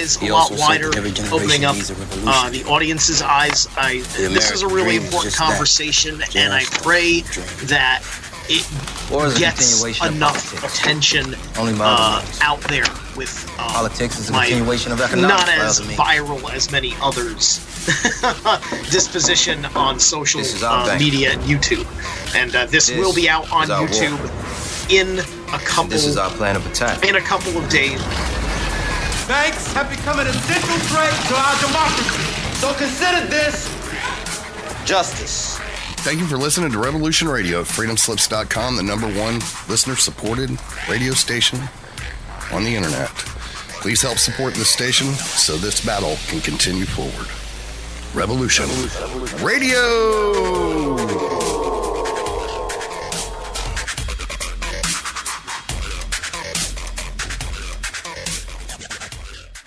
eyes a lot wider, opening up uh, the audience's eyes. I, this is a really important conversation, and I pray that it gets enough attention uh, out there with uh, politics is a continuation of economics. Not as viral as many others. disposition on social uh, media and YouTube, and uh, this, this, will be out on YouTube war. in a couple. This is our plan of attack. In a couple of days. Banks have become an essential threat to our democracy. So consider this justice. Thank you for listening to Revolution Radio, freedomslips.com, the number one listener supported radio station on the internet. Please help support this station so this battle can continue forward. Revolution, Revolution. Radio!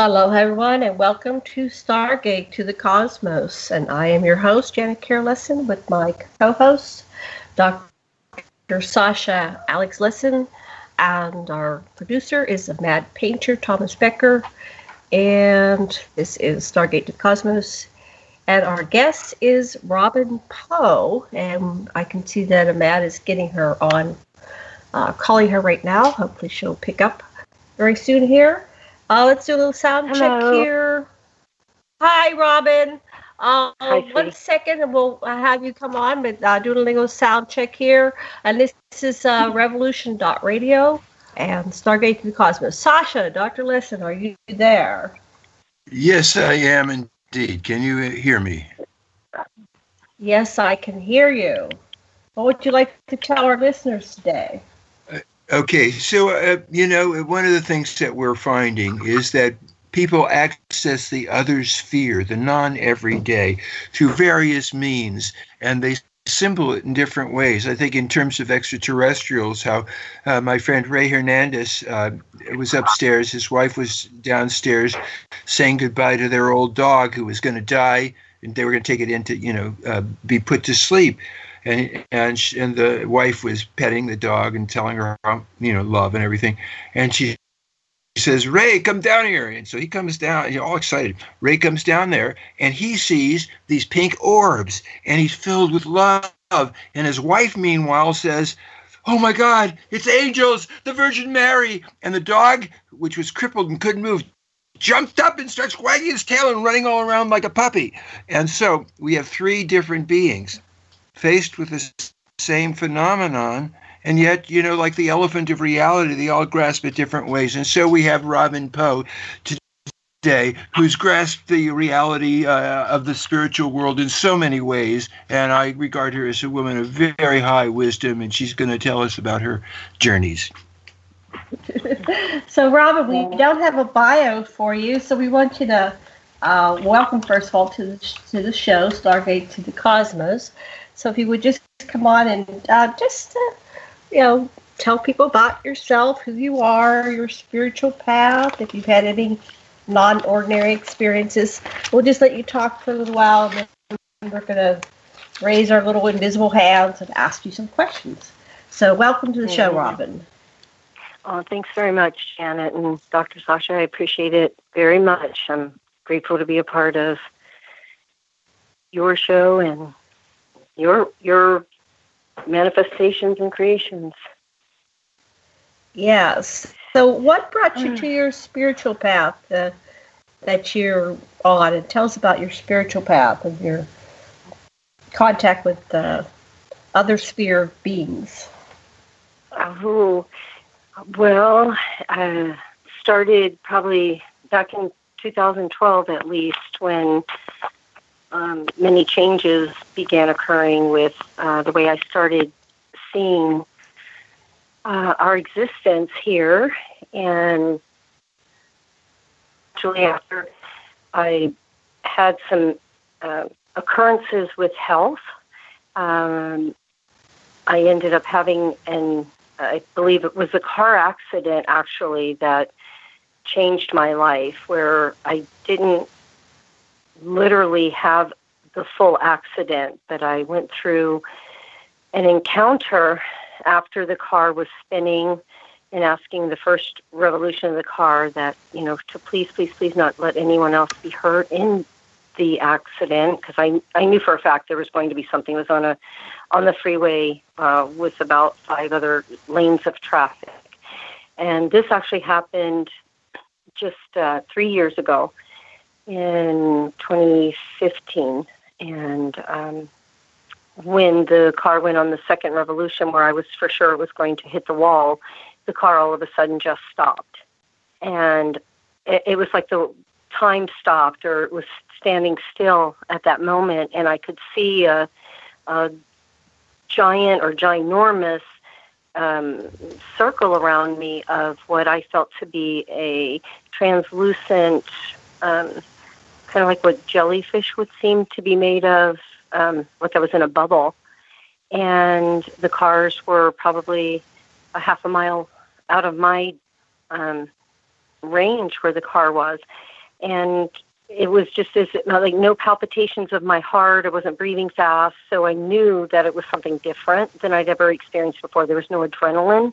Hello, everyone, and welcome to Stargate to the Cosmos. And I am your host, Janet Lessin, with my co hosts, Dr. Sasha Alex Lessin, and our producer is the Mad Painter, Thomas Becker. And this is Stargate to the Cosmos. And our guest is Robin Poe. And I can see that Matt is getting her on, uh, calling her right now. Hopefully, she'll pick up very soon here. Uh, let's do a little sound Hello. check here. Hi, Robin. Uh, Hi, one second, and we'll have you come on. But uh, doing a little sound check here, and this, this is uh, Revolution Radio and Stargate to the Cosmos. Sasha, Doctor Lessin, are you there? Yes, I am indeed. Can you hear me? Yes, I can hear you. What would you like to tell our listeners today? Okay, so uh, you know, one of the things that we're finding is that people access the other sphere, the non everyday, through various means, and they symbol it in different ways. I think, in terms of extraterrestrials, how uh, my friend Ray Hernandez uh, was upstairs, his wife was downstairs saying goodbye to their old dog who was going to die, and they were going to take it in to, you know, uh, be put to sleep and and she, and the wife was petting the dog and telling her um, you know love and everything. And she says ray come down here. And so he comes down he's all excited. Ray comes down there and he sees these pink orbs and he's filled with love. And his wife meanwhile says oh my god it's angels the virgin mary. And the dog which was crippled and couldn't move jumped up and starts wagging his tail and running all around like a puppy. And so we have three different beings faced with the same phenomenon. And yet, you know, like the elephant of reality, they all grasp it different ways. And so we have Robin Poe today, who's grasped the reality uh, of the spiritual world in so many ways. And I regard her as a woman of very high wisdom, and she's going to tell us about her journeys. so, Robin, we don't have a bio for you, so we want you to uh, welcome, first of all, to the, to the show, Stargate to the Cosmos. So if you would just come on and uh, just, uh, you know, tell people about yourself, who you are, your spiritual path, if you've had any non ordinary experiences. We'll just let you talk for a little while and then we're going to raise our little invisible hands and ask you some questions. So, welcome to the show, Robin. Oh, thanks very much, Janet and Dr. Sasha. I appreciate it very much. I'm grateful to be a part of your show and your your manifestations and creations. Yes. So, what brought you to your spiritual path uh, that you're on? And tell us about your spiritual path and your contact with uh, other sphere beings. Oh, well, I started probably back in 2012 at least when um, many changes began occurring with uh, the way I started seeing uh, our existence here. And actually, after I had some uh, occurrences with health, um, I ended up having an, I believe it was a car accident actually that changed my life where I didn't literally have the full accident, but I went through an encounter after the car was spinning and asking the first revolution of the car that, you know, to please, please, please not let anyone else be hurt in the accident because I, I knew for a fact there was going to be something. It was on a on the freeway uh, with about five other lanes of traffic. And this actually happened just uh, three years ago in 2015. And um, when the car went on the second revolution, where I was for sure it was going to hit the wall, the car all of a sudden just stopped. And it, it was like the time stopped or it was standing still at that moment. And I could see a, a giant or ginormous um, circle around me of what I felt to be a translucent, um, kind of like what jellyfish would seem to be made of, um, like I was in a bubble. And the cars were probably a half a mile out of my um, range where the car was. And it was just as like no palpitations of my heart. I wasn't breathing fast, so I knew that it was something different than I'd ever experienced before. There was no adrenaline,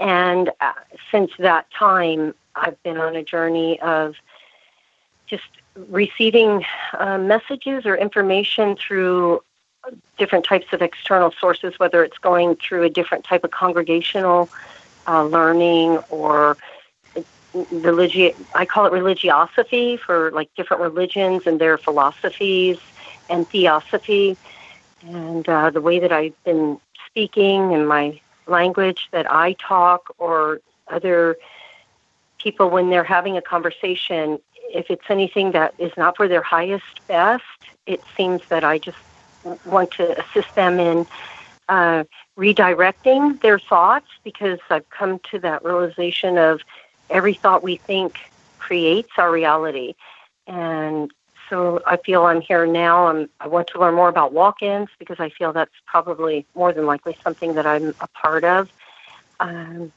and uh, since that time, I've been on a journey of just receiving uh, messages or information through different types of external sources, whether it's going through a different type of congregational uh, learning or religi I call it religiosophy for like different religions and their philosophies and theosophy. And uh, the way that I've been speaking and my language that I talk or other people when they're having a conversation if it's anything that is not for their highest best it seems that I just want to assist them in uh, redirecting their thoughts because I've come to that realization of every thought we think creates our reality. And so I feel I'm here now. I'm, I want to learn more about walk ins because I feel that's probably more than likely something that I'm a part of. Um,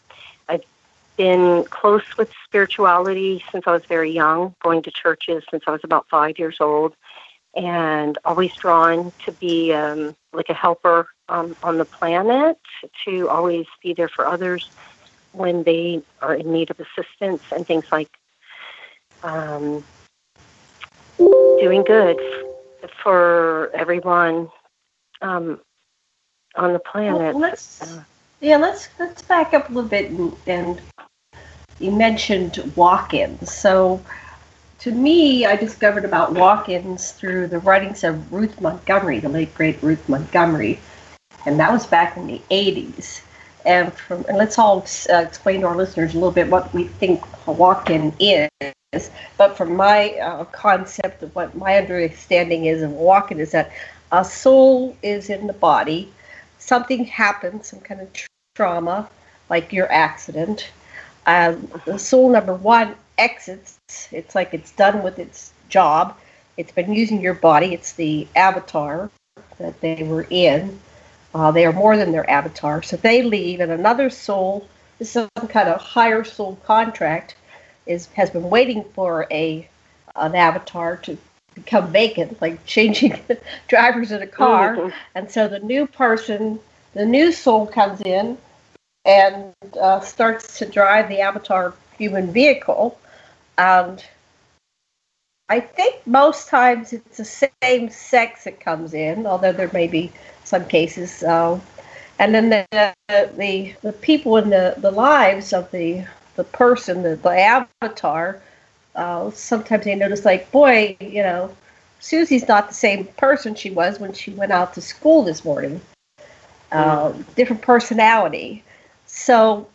been close with spirituality since I was very young, going to churches since I was about five years old, and always drawn to be um, like a helper um, on the planet, to always be there for others when they are in need of assistance and things like um, doing good for everyone um, on the planet. Well, let's uh, yeah, let's let's back up a little bit and, and you mentioned walk-ins. So to me, I discovered about walk-ins through the writings of Ruth Montgomery, the late great Ruth Montgomery, and that was back in the 80s and from and let's all uh, explain to our listeners a little bit what we think a walk-in is. But from my uh, concept of what my understanding is of walk-in is that a soul is in the body, something happens, some kind of trauma, like your accident. Uh, the soul number one exits. It's like it's done with its job. It's been using your body. It's the avatar that they were in uh, they are more than their avatar. So they leave, and another soul, some kind of higher soul contract, is has been waiting for a an avatar to become vacant, like changing drivers in a car. Mm-hmm. And so the new person, the new soul comes in and uh, starts to drive the avatar human vehicle. And I think most times it's the same sex that comes in, although there may be some cases. Uh, and then the, the the people in the, the lives of the the person, the, the avatar, uh, sometimes they notice like, boy, you know, Susie's not the same person she was when she went out to school this morning. Uh, different personality. So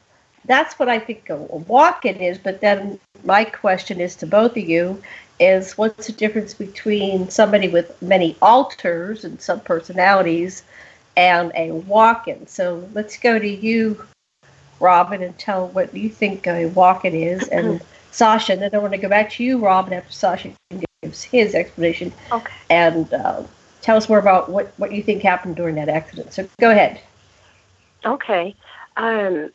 that's what I think a walk-in is. But then my question is to both of you: is what's the difference between somebody with many alters and some personalities and a walk-in. So let's go to you, Robin, and tell what you think a walk-in is, and Sasha. And then I want to go back to you, Robin, after Sasha gives his explanation. Okay. And uh, tell us more about what, what you think happened during that accident. So go ahead. Okay. Um,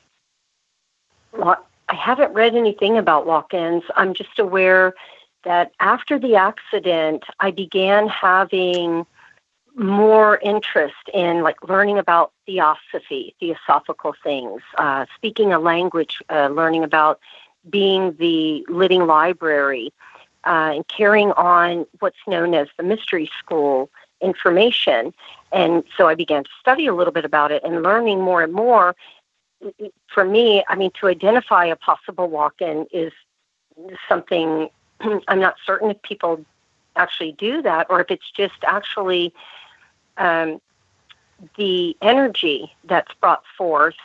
I haven't read anything about walk ins. I'm just aware that after the accident, I began having more interest in like learning about theosophy, theosophical things, uh, speaking a language, uh, learning about being the living library, uh, and carrying on what's known as the mystery school information. And so I began to study a little bit about it and learning more and more. For me, I mean, to identify a possible walk in is something I'm not certain if people actually do that or if it's just actually um, the energy that's brought forth.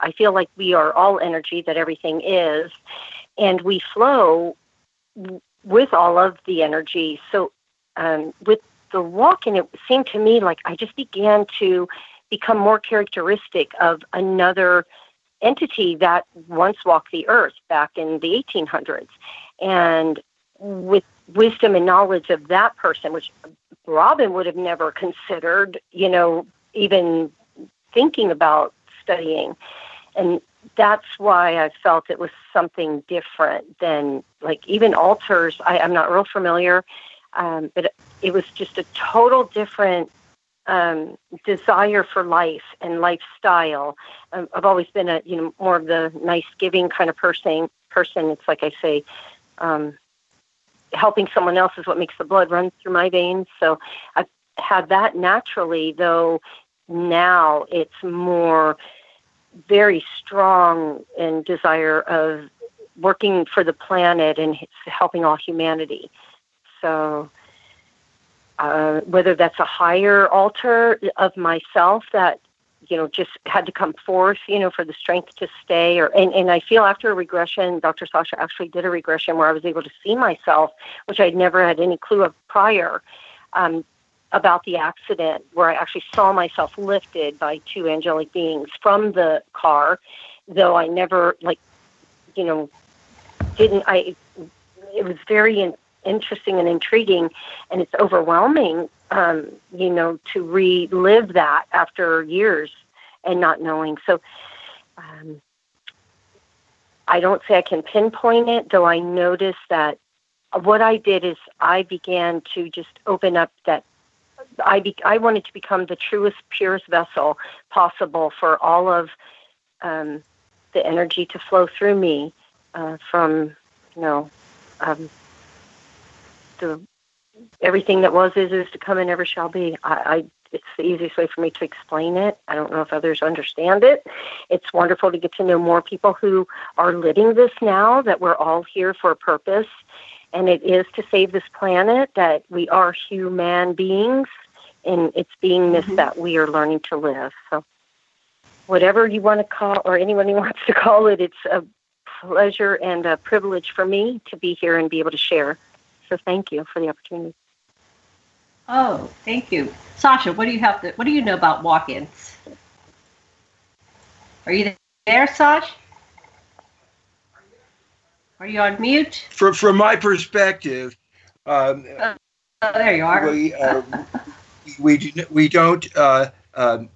I feel like we are all energy, that everything is, and we flow with all of the energy. So, um, with the walk in, it seemed to me like I just began to become more characteristic of another entity that once walked the earth back in the 1800s. And with wisdom and knowledge of that person, which Robin would have never considered, you know, even thinking about studying. And that's why I felt it was something different than like even alters. I, I'm not real familiar, um, but it was just a total different um, desire for life and lifestyle. Um, I've always been a you know more of the nice giving kind of person. Person, it's like I say, um, helping someone else is what makes the blood run through my veins. So I've had that naturally, though now it's more very strong in desire of working for the planet and helping all humanity. So uh, whether that's a higher alter of myself that you know just had to come forth you know for the strength to stay or and, and i feel after a regression dr sasha actually did a regression where i was able to see myself which i'd never had any clue of prior um, about the accident where i actually saw myself lifted by two angelic beings from the car though i never like you know didn't i it was very in, interesting and intriguing and it's overwhelming um, you know, to relive that after years and not knowing. So um, I don't say I can pinpoint it, though I noticed that what I did is I began to just open up that I be, I wanted to become the truest, purest vessel possible for all of um, the energy to flow through me uh, from you know um, the everything that was is is to come and ever shall be. I, I it's the easiest way for me to explain it. I don't know if others understand it. It's wonderful to get to know more people who are living this now, that we're all here for a purpose, and it is to save this planet, that we are human beings, and it's beingness mm-hmm. that we are learning to live. So, whatever you want to call, or anyone who wants to call it, it's a pleasure and a privilege for me to be here and be able to share. So thank you for the opportunity. Oh, thank you. Sasha, what do you have to, what do you know about walk-ins? Are you there, Sasha? Are you on mute? From, from my perspective, um, oh, there you are. We, uh, we, do, we don't uh, um,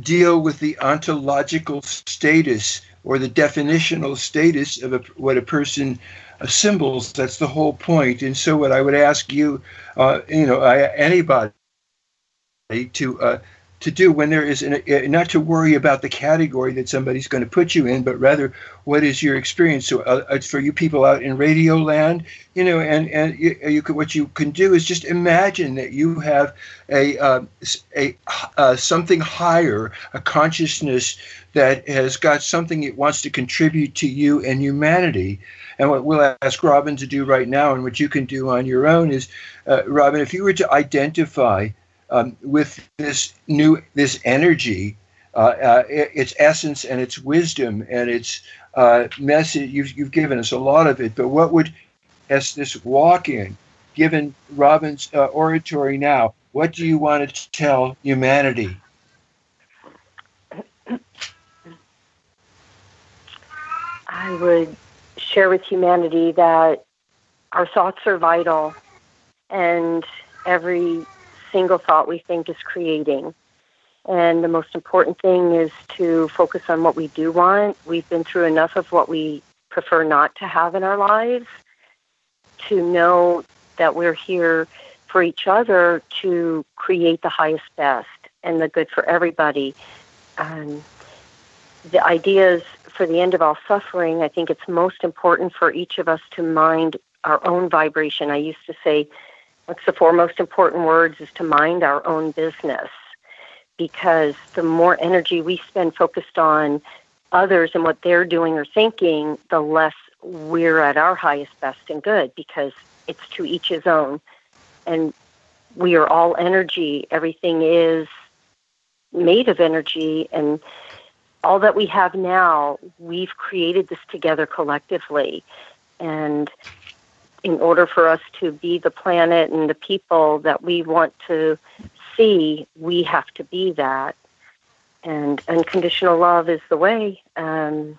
deal with the ontological status or the definitional status of a, what a person symbols. That's the whole point. And so, what I would ask you, uh, you know, I, anybody to uh, to do when there is an, uh, not to worry about the category that somebody's going to put you in, but rather what is your experience. So, uh, uh for you people out in radio land, you know, and and you, you could, what you can do is just imagine that you have a uh, a uh, something higher, a consciousness that has got something it wants to contribute to you and humanity. And what we'll ask Robin to do right now, and what you can do on your own, is, uh, Robin, if you were to identify um, with this new this energy, uh, uh, its essence and its wisdom and its uh, message, you've, you've given us a lot of it. But what would as this walk in given Robin's uh, oratory now, what do you want to tell humanity? I would share with humanity that our thoughts are vital and every single thought we think is creating. And the most important thing is to focus on what we do want. We've been through enough of what we prefer not to have in our lives to know that we're here for each other to create the highest best and the good for everybody. Um, the ideas for the end of all suffering, I think it's most important for each of us to mind our own vibration. I used to say, what's the four most important words is to mind our own business. Because the more energy we spend focused on others and what they're doing or thinking, the less we're at our highest, best, and good because it's to each his own. And we are all energy. Everything is made of energy. And all that we have now, we've created this together collectively. And in order for us to be the planet and the people that we want to see, we have to be that. And unconditional love is the way. Um,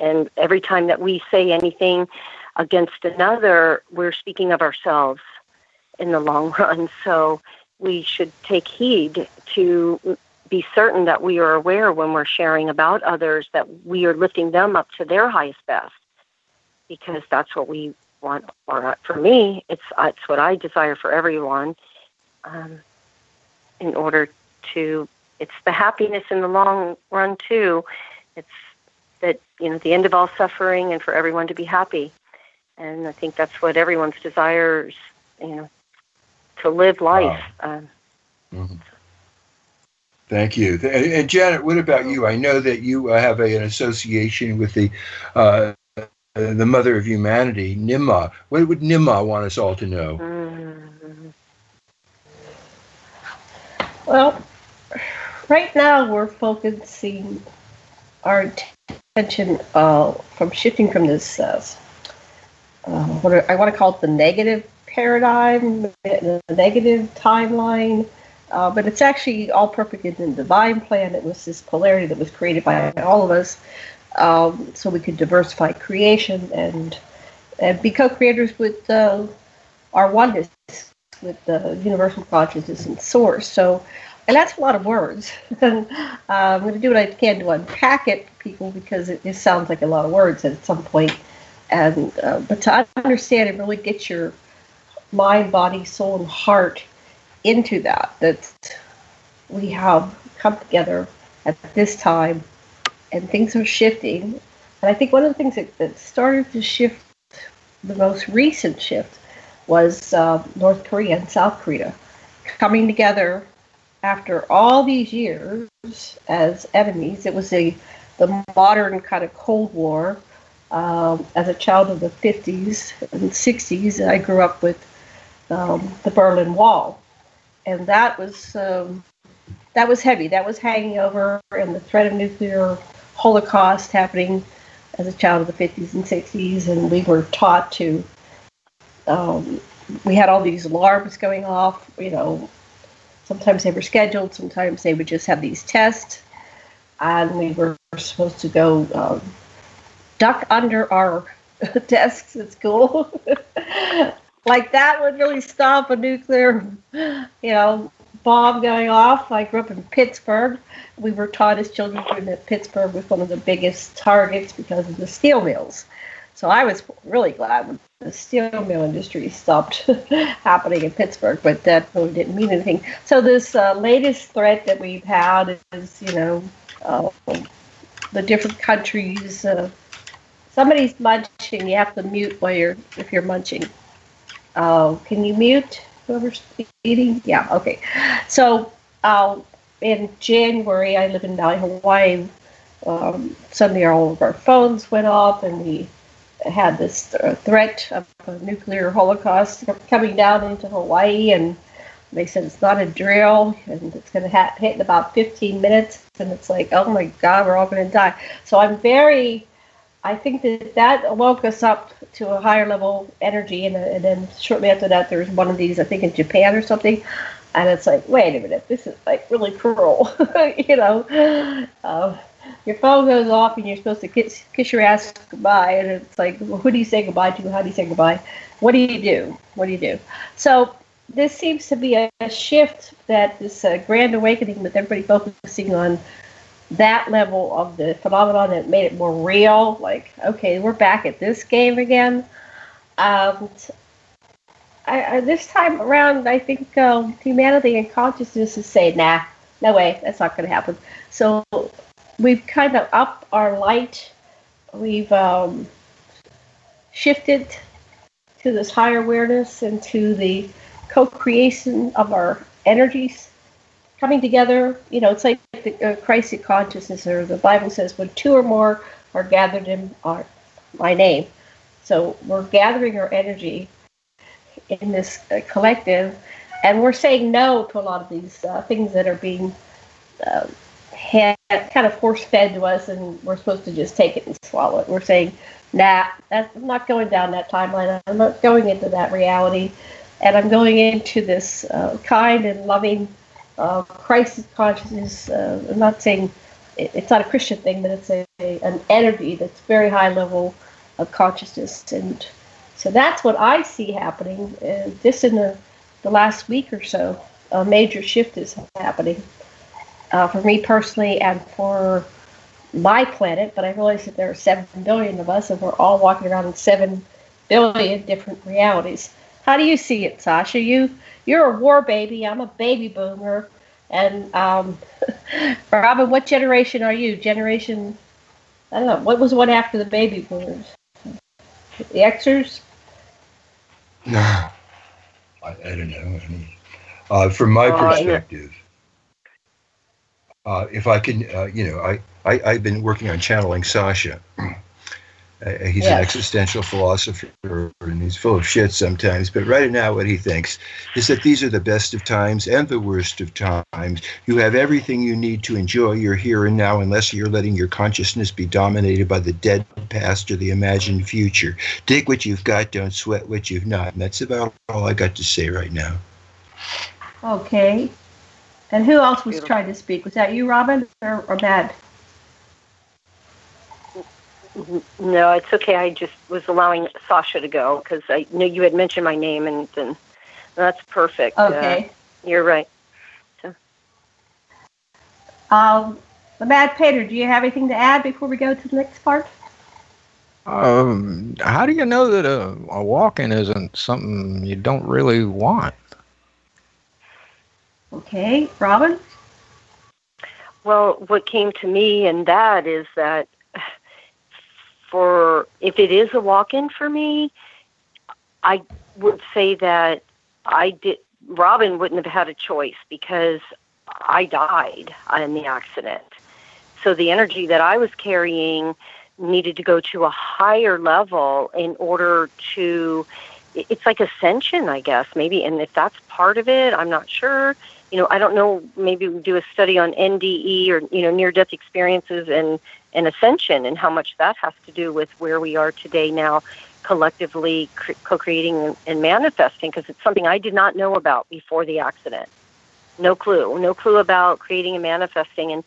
and every time that we say anything against another, we're speaking of ourselves in the long run. So we should take heed to be certain that we are aware when we're sharing about others that we are lifting them up to their highest best because that's what we want or for me it's it's what I desire for everyone um, in order to it's the happiness in the long run too it's that you know the end of all suffering and for everyone to be happy and I think that's what everyone's desires you know to live life wow. um, mm-hmm. Thank you. And Janet, what about you? I know that you uh, have a, an association with the uh, the Mother of Humanity, Ninmah. What would Ninmah want us all to know? Well, right now we're focusing our attention uh, from shifting from this, uh, uh, what I want to call it the negative paradigm, the negative timeline uh, but it's actually all perfect in the divine plan. It was this polarity that was created by all of us, um, so we could diversify creation and and be co-creators with uh, our oneness, with the universal consciousness and source. So, and that's a lot of words. and uh, I'm going to do what I can to unpack it for people because it just sounds like a lot of words at some point. And uh, but to understand and really get your mind, body, soul, and heart into that that we have come together at this time and things are shifting. And i think one of the things that, that started to shift the most recent shift was uh, north korea and south korea coming together after all these years as enemies. It was a the modern kind of cold war um, as a child of the 50s and 60s i grew up with um, the berlin wall and that was um, that was heavy. That was hanging over, and the threat of nuclear holocaust happening as a child of the 50s and 60s, and we were taught to. Um, we had all these alarms going off. You know, sometimes they were scheduled, sometimes they would just have these tests, and we were supposed to go um, duck under our desks at school. like that would really stop a nuclear, you know, bomb going off. I grew up in Pittsburgh. We were taught as children that Pittsburgh was one of the biggest targets because of the steel mills. So I was really glad when the steel mill industry stopped happening in Pittsburgh, but that really didn't mean anything. So this uh, latest threat that we've had is, you know, uh, the different countries. Uh, somebody's munching. You have to mute while you're if you're munching. Oh, can you mute whoever's eating? Yeah, okay. So uh, in January, I live in Maui, Hawaii. Um, suddenly, all of our phones went off, and we had this th- threat of a nuclear holocaust coming down into Hawaii. And they said it's not a drill, and it's going to ha- hit in about 15 minutes. And it's like, oh my God, we're all going to die. So I'm very I think that that woke us up to a higher level energy, and, and then shortly after that, there was one of these, I think, in Japan or something, and it's like, wait a minute, this is like really cruel, you know. Uh, your phone goes off and you're supposed to kiss, kiss your ass goodbye, and it's like, well, who do you say goodbye to? How do you say goodbye? What do you do? What do you do? So this seems to be a, a shift that this uh, grand awakening with everybody focusing on that level of the phenomenon that made it more real. Like, okay, we're back at this game again. Um, I, I, this time around, I think um, humanity and consciousness is saying, nah, no way, that's not going to happen. So we've kind of upped our light. We've um, shifted to this higher awareness and to the co-creation of our energies coming together. You know, it's like the uh, Christ consciousness, or the Bible says, when two or more are gathered in our, my name. So we're gathering our energy in this uh, collective, and we're saying no to a lot of these uh, things that are being uh, had, kind of force fed to us, and we're supposed to just take it and swallow it. We're saying, nah, I'm not going down that timeline. I'm not going into that reality, and I'm going into this uh, kind and loving uh, Christ consciousness. Uh, I'm not saying it, it's not a Christian thing, but it's a, a, an energy that's very high level of consciousness, and so that's what I see happening. Uh, just in the the last week or so, a major shift is happening uh, for me personally and for my planet, but I realize that there are 7 billion of us and we're all walking around in 7 billion different realities. How do you see it, Sasha? You, you're a war baby. I'm a baby boomer. And um, Robin, what generation are you? Generation, I don't know, what was one after the baby boomers? The Xers? No, I, I don't know. I mean, uh, from my uh, perspective, uh, if I can, uh, you know, I, I, I've been working on channeling Sasha. Uh, he's an existential philosopher and he's full of shit sometimes. But right now, what he thinks is that these are the best of times and the worst of times. You have everything you need to enjoy your here and now, unless you're letting your consciousness be dominated by the dead past or the imagined future. Dig what you've got, don't sweat what you've not. And that's about all I got to say right now. Okay. And who else was Beautiful. trying to speak? Was that you, Robin, or, or Matt? No, it's okay. I just was allowing Sasha to go because I knew you had mentioned my name, and, and that's perfect. Uh, okay. Uh, you're right. So. Um, Mad Painter, do you have anything to add before we go to the next part? Um, how do you know that a, a walk-in isn't something you don't really want? Okay, Robin? Well, what came to me in that is that for if it is a walk-in for me, I would say that I did. Robin wouldn't have had a choice because I died in the accident. So the energy that I was carrying needed to go to a higher level in order to. It's like ascension, I guess, maybe. And if that's part of it, I'm not sure you know, I don't know, maybe we do a study on NDE or, you know, near death experiences and, and ascension and how much that has to do with where we are today now collectively co creating and manifesting because it's something I did not know about before the accident. No clue, no clue about creating and manifesting. And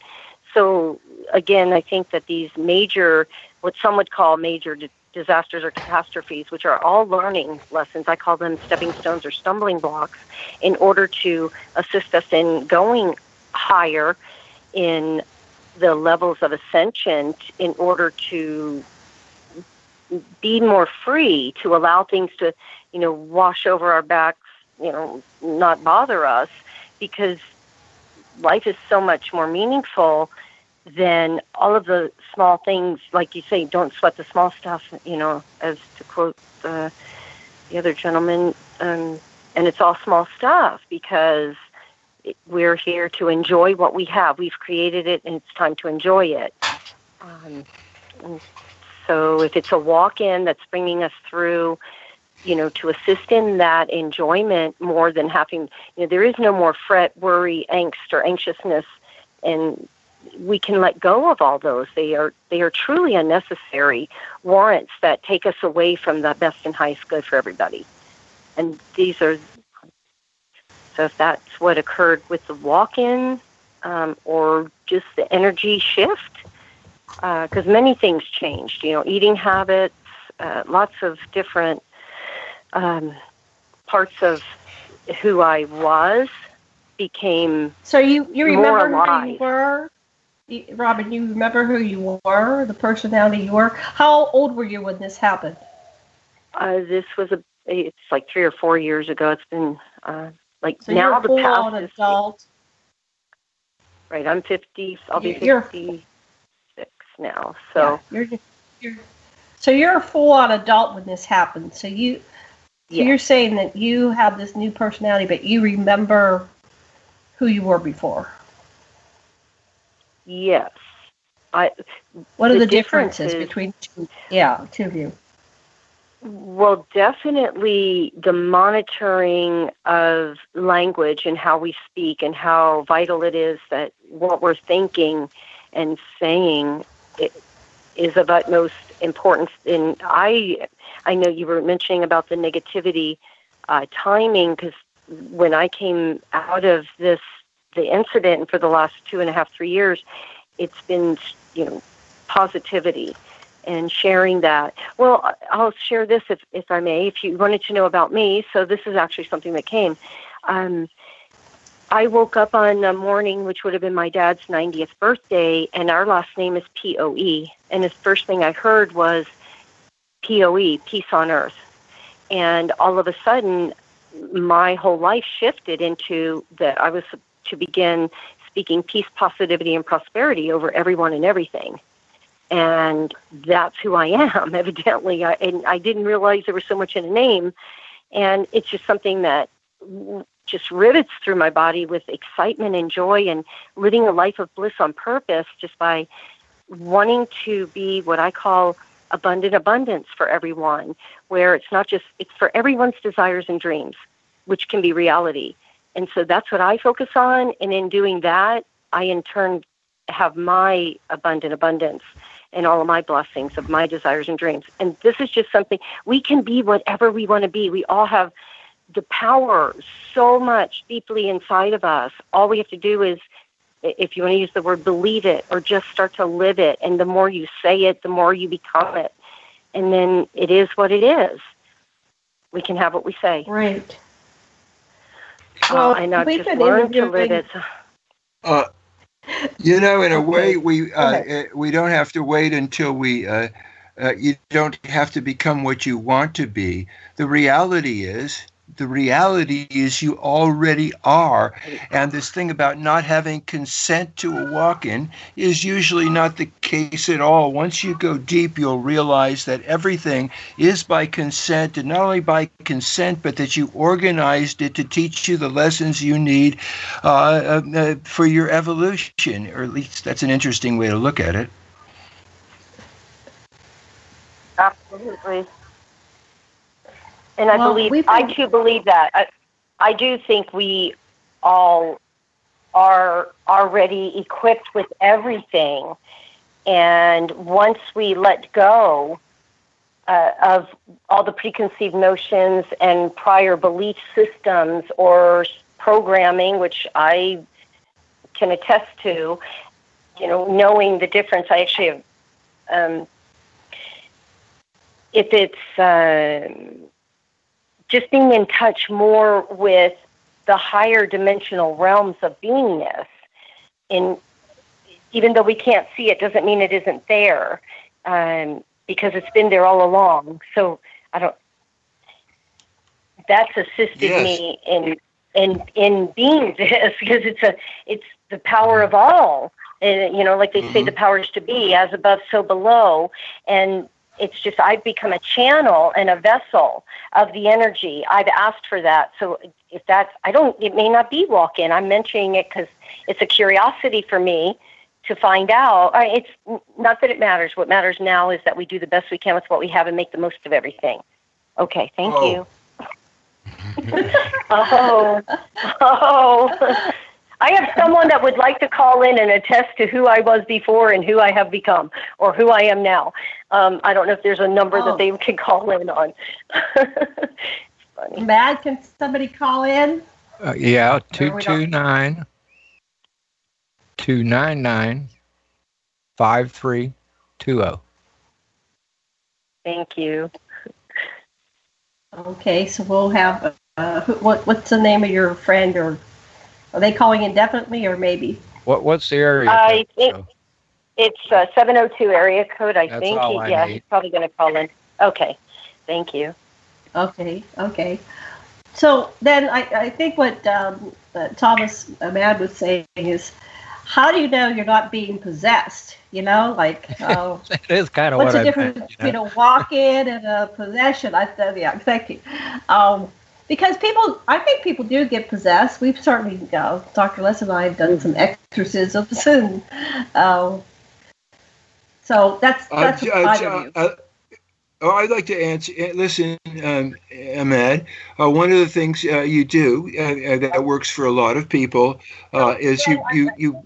so, again, I think that these major, what some would call major disasters or catastrophes, which are all learning lessons. I call them stepping stones or stumbling blocks in order to assist us in going higher in the levels of ascension in order to be more free to allow things to you know wash over our backs you know not bother us because life is so much more meaningful than all of the small things, like you say, don't sweat the small stuff, you know, as to quote the, the other gentleman. Um, and it's all small stuff because we're here to enjoy what we have. We've created it and it's time to enjoy it. Um, so if it's a walk in that's bringing us through, you know, to assist in that enjoyment more than having, you know, there is no more fret, worry, angst, or anxiousness and we can let go of all those. They are they are truly unnecessary warrants that take us away from the best and highest good for everybody. And these are so if that's what occurred with the walk-in um, or just the energy shift, because uh, many things changed. You know, eating habits, uh, lots of different um, parts of who I was became so you you remember who you were? Robin you remember who you were the personality you were? How old were you when this happened? Uh, this was a it's like three or four years ago. It's been uh, like so now the past is adult right i'm 50 i'll be 56 now so yeah, you're, you're so you're a full-on adult when this happened so you so you're saying that you have this new personality but you remember who you were before. Yes. I. What are the, the differences, differences between two, yeah two of you? Well, definitely the monitoring of language and how we speak and how vital it is that what we're thinking and saying is of utmost importance. And I, I know you were mentioning about the negativity uh, timing because when I came out of this the incident for the last two and a half three years, it's been you know positivity and sharing that. Well, I'll share this if if I may. If you wanted to know about me, so this is actually something that came. Um, I woke up on a morning, which would have been my dad's 90th birthday, and our last name is P O E. And the first thing I heard was P O E, peace on earth. And all of a sudden, my whole life shifted into that I was to begin speaking peace, positivity, and prosperity over everyone and everything. And that's who I am, evidently. I, and I didn't realize there was so much in a name. And it's just something that just rivets through my body with excitement and joy and living a life of bliss on purpose just by wanting to be what I call abundant abundance for everyone, where it's not just, it's for everyone's desires and dreams, which can be reality. And so that's what I focus on. And in doing that, I in turn have my abundant abundance and all of my blessings of my desires and dreams. And this is just something we can be whatever we want to be. We all have the power so much deeply inside of us. All we have to do is, if you want to use the word, believe it or just start to live it. And the more you say it, the more you become it. And then it is what it is. We can have what we say. Right. Well, uh, and I've just learned to live it. Uh, you know, in a way, we uh, eh, we don't have to wait until we. Uh, uh, you don't have to become what you want to be. The reality is, the reality is you already are. And this thing about not having consent to a walk in is usually not the case at all. Once you go deep, you'll realize that everything is by consent, and not only by consent, but that you organized it to teach you the lessons you need uh, uh, uh for your evolution, or at least that's an interesting way to look at it. Absolutely. And I well, believe, been... I too believe that. I, I do think we all are already equipped with everything. And once we let go uh, of all the preconceived notions and prior belief systems or programming, which I can attest to, you know, knowing the difference, I actually have, um, if it's, uh, just being in touch more with the higher dimensional realms of beingness. In even though we can't see it, doesn't mean it isn't there, um, because it's been there all along. So I don't. That's assisted yes. me in in in being this because it's a it's the power of all. And, you know, like they mm-hmm. say, the powers to be, as above, so below. And it's just I've become a channel and a vessel of the energy. I've asked for that. So if that's, I don't, it may not be walk in. I'm mentioning it because it's a curiosity for me to find out. It's not that it matters. What matters now is that we do the best we can with what we have and make the most of everything. Okay, thank oh. you. oh, oh. I have someone that would like to call in and attest to who I was before and who I have become, or who I am now. Um, I don't know if there's a number oh. that they can call in on. funny. Mad, can somebody call in? Uh, yeah, two two nine two nine nine five three two zero. Thank you. Okay, so we'll have uh, what what's the name of your friend or are they calling indefinitely or maybe? What what's the area? I think it's uh, 702 area code. I That's think. All I yeah, need. he's probably going to call in. Okay, thank you. Okay, okay. So then I, I think what um, uh, Thomas Ahmad was saying is, how do you know you're not being possessed? You know, like uh, that is kind of what's what the difference meant, between know? a walk-in and a possession? I said, yeah, thank you. Um, because people, I think people do get possessed. We've certainly, uh, Dr. Les and I have done some exorcisms, and uh, so that's uh, that's uh, uh, uh, Oh, I'd like to answer. Listen, um, Ahmed. Uh, one of the things uh, you do uh, that works for a lot of people is you you you.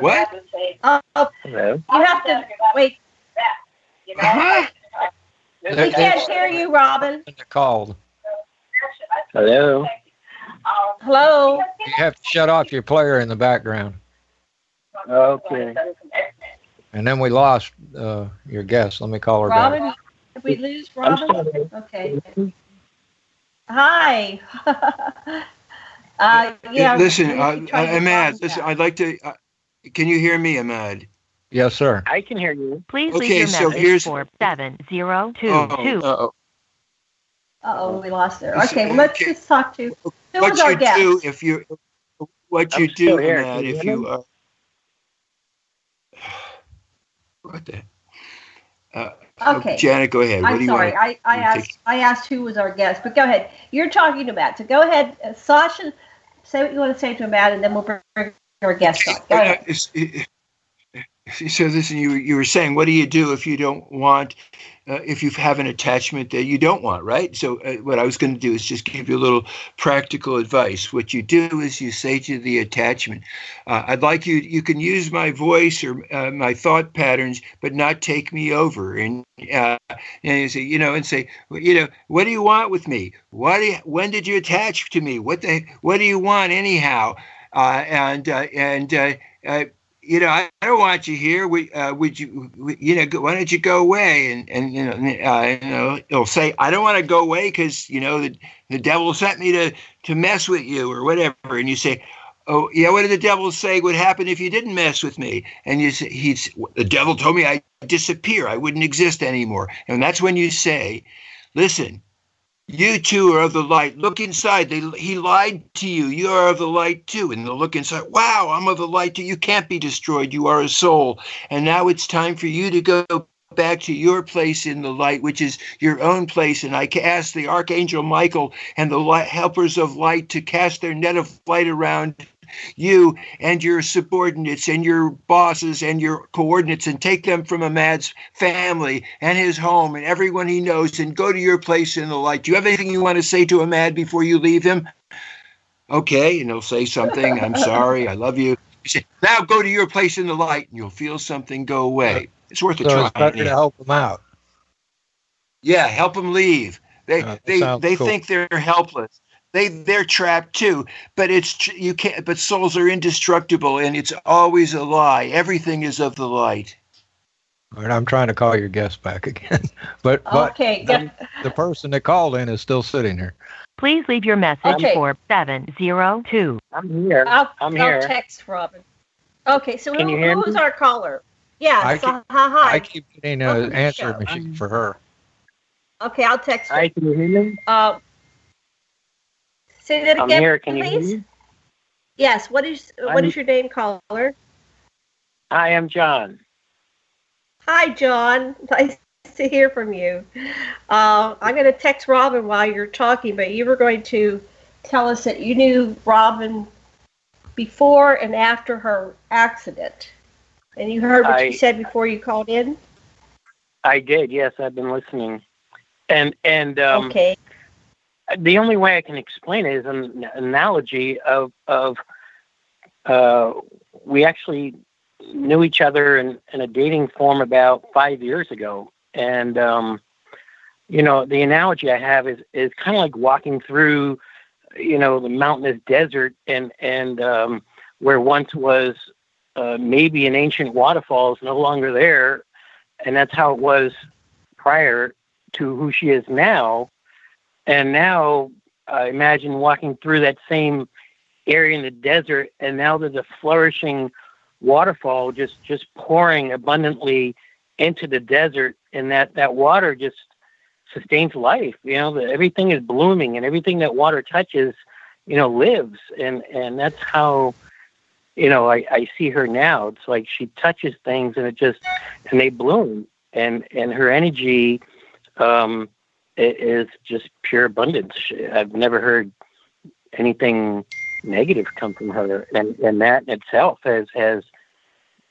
What? Oh, you have to wait. Huh? We can't hear you, Robin. Called. Hello. Hello. You have to shut off your player in the background. Okay. And then we lost uh, your guest. Let me call her Robin, back. Did we lose Robin? Okay. Hi. uh, yeah. Listen, uh, Ahmad, listen, I'd like to. Uh, can you hear me, Ahmad? Yes, sir. I can hear you. Please okay, leave your so message here's, for seven zero two oh, two. Uh-oh. Uh-oh, we lost her. Okay, well, let's just talk to who what was our guest. Do if you, what you do, Ahmad, if you. Uh, what the? Uh, okay. Janet, go ahead. I'm sorry. I, I asked take? I asked who was our guest, but go ahead. You're talking to Matt, So go ahead, uh, Sasha. Say what you want to say to Matt, and then we'll bring our guest on. Go ahead. So listen, you you were saying, what do you do if you don't want, uh, if you have an attachment that you don't want, right? So uh, what I was going to do is just give you a little practical advice. What you do is you say to the attachment, uh, "I'd like you. You can use my voice or uh, my thought patterns, but not take me over." And uh, and you say, you know, and say, you know, what do you want with me? What? You, when did you attach to me? What the? What do you want anyhow? Uh, and and you know, I, I don't want you here. We, uh, would you, we, you know, why don't you go away? And, and you know, uh, you know, it'll say, I don't want to go away because, you know, the, the devil sent me to, to mess with you or whatever. And you say, oh, yeah, what did the devil say would happen if you didn't mess with me? And you say, he's, the devil told me I'd disappear. I wouldn't exist anymore. And that's when you say, listen, you too are of the light. Look inside. They, he lied to you. You are of the light too. And they'll look inside. Wow, I'm of the light too. You can't be destroyed. You are a soul. And now it's time for you to go back to your place in the light, which is your own place. And I ask the Archangel Michael and the helpers of light to cast their net of light around you and your subordinates and your bosses and your coordinates and take them from Ahmad's family and his home and everyone he knows and go to your place in the light. Do you have anything you want to say to Ahmad before you leave him? Okay, and he'll say something. I'm sorry. I love you. You say, now go to your place in the light and you'll feel something go away. It's worth a so try. It's to help him out. Yeah, help him leave. They uh, they they cool. think they're helpless they they're trapped too. But it's you can't but souls are indestructible and it's always a lie. Everything is of the light. All right i'm trying to call your guest back again. But okay the, the, person that called in is still sitting here. Please leave your message okay. for 702 i'm here. I'll, I'm I'll here. text robin. Okay so Can who, who's our caller? Yeah I so, keep, hi. I keep getting an answer machine for her. Okay i'll text her. hi can you hear me? Uh, Say that I'm again, here. Can please. you? Yes. What is what I'm, is your name, caller? Hi, I am John. Hi, John. Nice to hear from you. Uh, I'm going to text Robin while you're talking, but you were going to tell us that you knew Robin before and after her accident. And you heard what I, she said before you called in? I did, yes. I've been listening. And and um, okay the only way I can explain it is an analogy of of uh, we actually knew each other in, in a dating form about five years ago, and um, you know the analogy I have is is kind of like walking through you know the mountainous desert and and um, where once was uh, maybe an ancient waterfall is no longer there, and that's how it was prior to who she is now. And now, I imagine walking through that same area in the desert, and now there's a flourishing waterfall just just pouring abundantly into the desert, and that that water just sustains life. You know, the, everything is blooming, and everything that water touches, you know, lives, and and that's how you know, I, I see her now. It's like she touches things and it just and they bloom. And and her energy um, is just pure abundance. I've never heard anything negative come from her, and and that in itself has has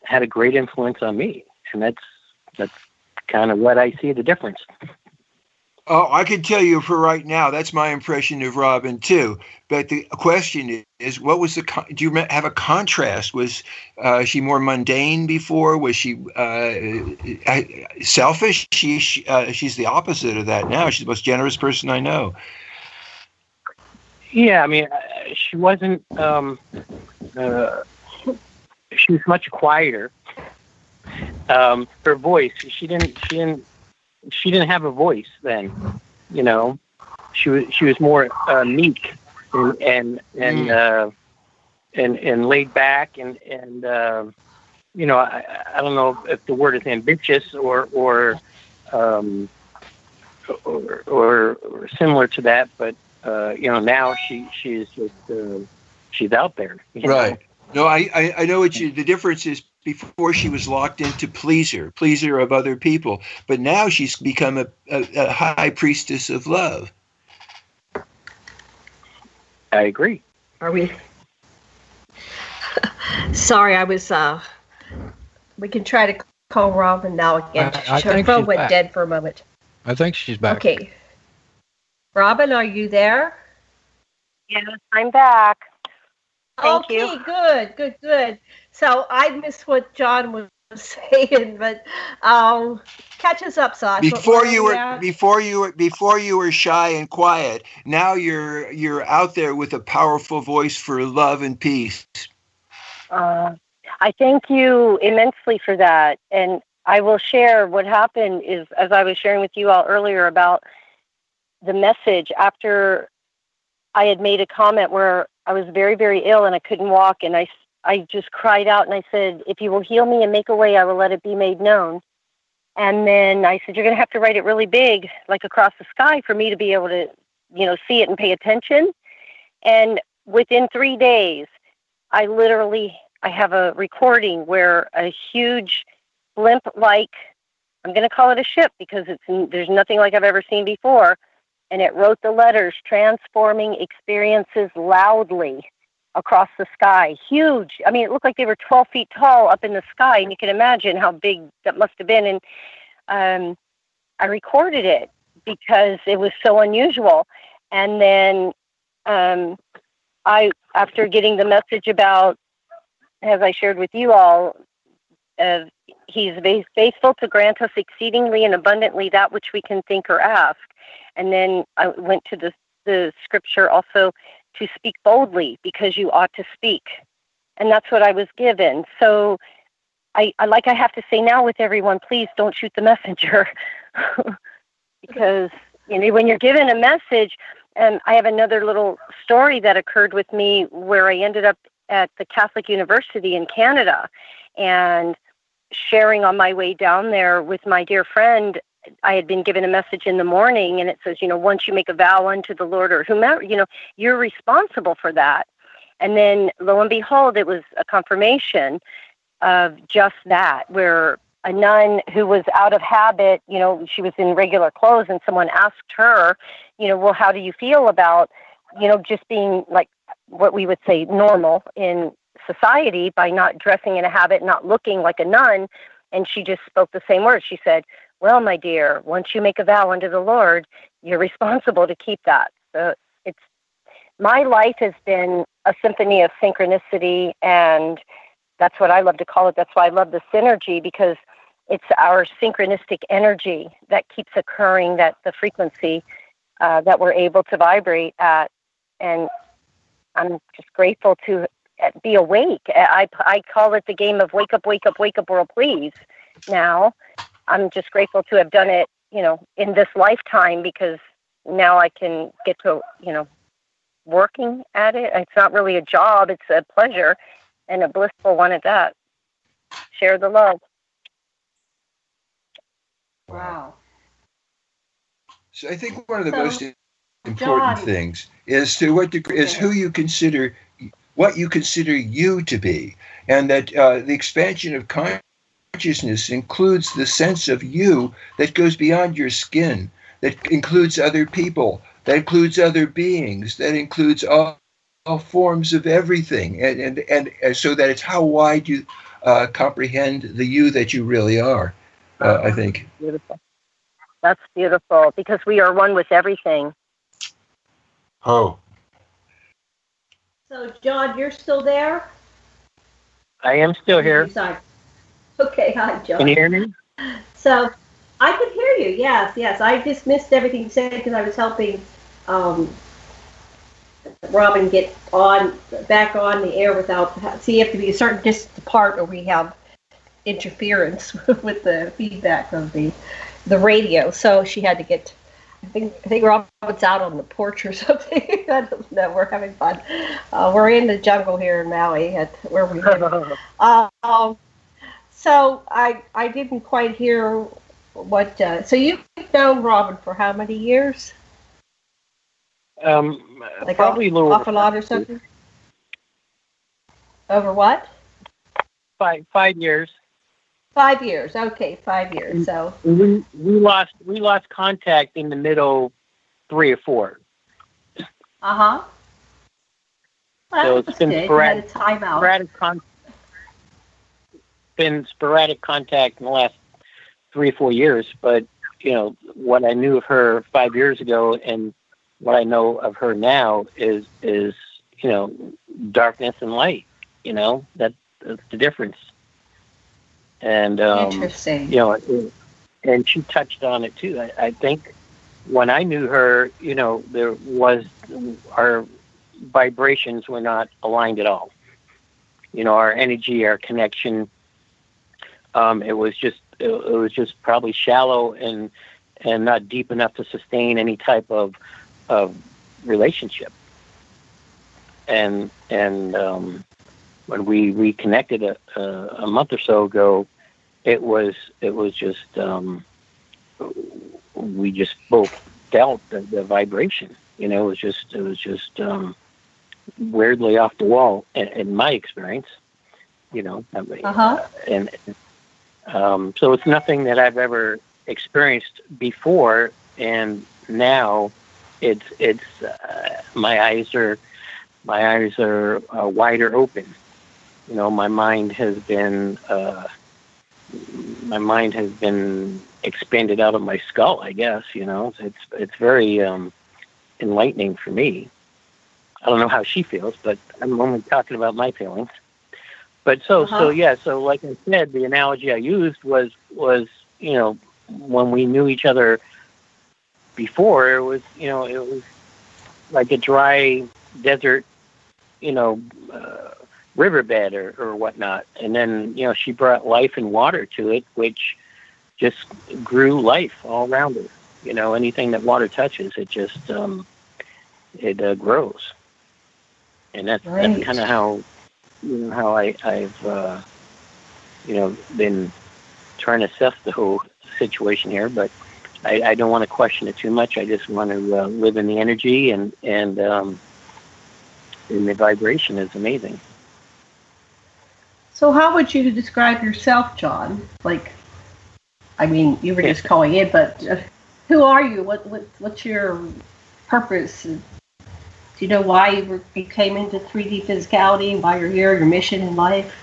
had a great influence on me. And that's that's kind of what I see the difference. Oh, I can tell you for right now, that's my impression of Robin too. But the question is, what was the? Do you have a contrast? Was uh, she more mundane before? Was she uh, selfish? She, she uh, she's the opposite of that now. She's the most generous person I know. Yeah, I mean, uh, she wasn't. Um, uh, she was much quieter. Um, her voice, she didn't. She didn't she didn't have a voice then. You know, she was she was more uh, meek and and and mm. uh, and and laid back and and uh, you know I, I don't know if the word is ambitious or or um, or, or, or similar to that, but uh, you know now she she's just uh, she's out there. Right. Know? No, I, I I know what you the difference is before she was locked into pleaser, pleaser of other people. But now she's become a, a, a high priestess of love. I agree. Are we? Sorry, I was. uh We can try to call Robin now again. I, I Her phone went back. dead for a moment. I think she's back. Okay. Robin, are you there? Yes, I'm back. Thank okay, you. good, good, good. So I missed what John was saying, but um, catch us up, Sasha. Before you were at? before you were before you were shy and quiet. Now you're you're out there with a powerful voice for love and peace. Uh, I thank you immensely for that, and I will share what happened. Is as I was sharing with you all earlier about the message after I had made a comment where I was very, very ill and I couldn't walk, and I I just cried out and I said, If you will heal me and make a way, I will let it be made known. And then I said, You're going to have to write it really big, like across the sky, for me to be able to, you know, see it and pay attention. And within three days, I literally I have a recording where a huge blimp like I'm going to call it a ship because it's there's nothing like I've ever seen before and it wrote the letters transforming experiences loudly across the sky. Huge. I mean, it looked like they were 12 feet tall up in the sky, and you can imagine how big that must have been. And um, I recorded it because it was so unusual. And then um, I, after getting the message about, as I shared with you all, he's faithful to grant us exceedingly and abundantly that which we can think or ask. And then I went to the, the scripture also to speak boldly because you ought to speak. And that's what I was given. So I, I like I have to say now with everyone, please don't shoot the messenger. because you know when you're given a message and I have another little story that occurred with me where I ended up at the Catholic University in Canada and sharing on my way down there with my dear friend I had been given a message in the morning and it says, you know, once you make a vow unto the Lord or whomever, you know, you're responsible for that. And then lo and behold, it was a confirmation of just that, where a nun who was out of habit, you know, she was in regular clothes and someone asked her, you know, well, how do you feel about, you know, just being like what we would say normal in society by not dressing in a habit, not looking like a nun. And she just spoke the same words. She said, well, my dear, once you make a vow unto the Lord, you're responsible to keep that. So it's my life has been a symphony of synchronicity and that's what I love to call it. That's why I love the synergy because it's our synchronistic energy that keeps occurring, that the frequency uh, that we're able to vibrate at. And I'm just grateful to uh, be awake. I, I call it the game of wake up, wake up, wake up, world, please. Now, I'm just grateful to have done it, you know, in this lifetime because now I can get to, you know, working at it. It's not really a job, it's a pleasure and a blissful one at that. Share the love. Wow. So I think one of the so, most important John, things is to what degree is who you consider what you consider you to be, and that uh, the expansion of consciousness includes the sense of you that goes beyond your skin, that includes other people, that includes other beings, that includes all, all forms of everything, and, and, and, and so that it's how wide you uh, comprehend the you that you really are, uh, I think. Beautiful. That's beautiful because we are one with everything. Oh. So, John, you're still there? I am still here. Sorry. Okay, hi, John. Can you hear me? So, I could hear you. Yes, yes. I just missed everything you said because I was helping um, Robin get on back on the air without. See, you have to be a certain distance apart, or we have interference with the feedback of the the radio. So she had to get. I think I think Robin's out on the porch or something. I don't know. We're having fun. Uh, we're in the jungle here in Maui, at where we live. um, so I I didn't quite hear what. Uh, so you've known Robin for how many years? Um, like probably off, a little lot or something. Over what? Five five years. Five years. Okay, five years. So we we lost we lost contact in the middle three or four. Uh huh. Well, so it's been sporadic, sporadic, con- been sporadic contact in the last three or four years. But you know what I knew of her five years ago and what I know of her now is is you know darkness and light. You know that that's the difference. And um, interesting. You know, and she touched on it too. I, I think when I knew her, you know, there was our vibrations were not aligned at all. You know, our energy, our connection. Um, it was just it, it was just probably shallow and and not deep enough to sustain any type of of relationship. And and um, when we reconnected a, a, a, month or so ago, it was it was just um, we just both felt the, the, vibration. You know, it was just it was just um, weirdly off the wall in, in my experience. You know, uh-huh. and um, so it's nothing that I've ever experienced before, and now it's it's uh, my eyes are my eyes are uh, wider open. You know, my mind has been uh, my mind has been expanded out of my skull. I guess you know it's it's very um, enlightening for me. I don't know how she feels, but I'm only talking about my feelings. But so uh-huh. so yeah, so like I said, the analogy I used was was you know when we knew each other before it was you know it was like a dry desert you know uh, riverbed or, or whatnot and then you know she brought life and water to it which just grew life all around her you know anything that water touches it just um it uh, grows and that's right. that's kind of how you know how i i've uh you know been trying to assess the whole situation here but I, I don't want to question it too much. I just want to uh, live in the energy and and um, and the vibration is amazing. So, how would you describe yourself, John? Like, I mean, you were just calling in, but uh, who are you? What, what what's your purpose? Do you know why you, were, you came into 3D physicality and why you're here? Your mission in life?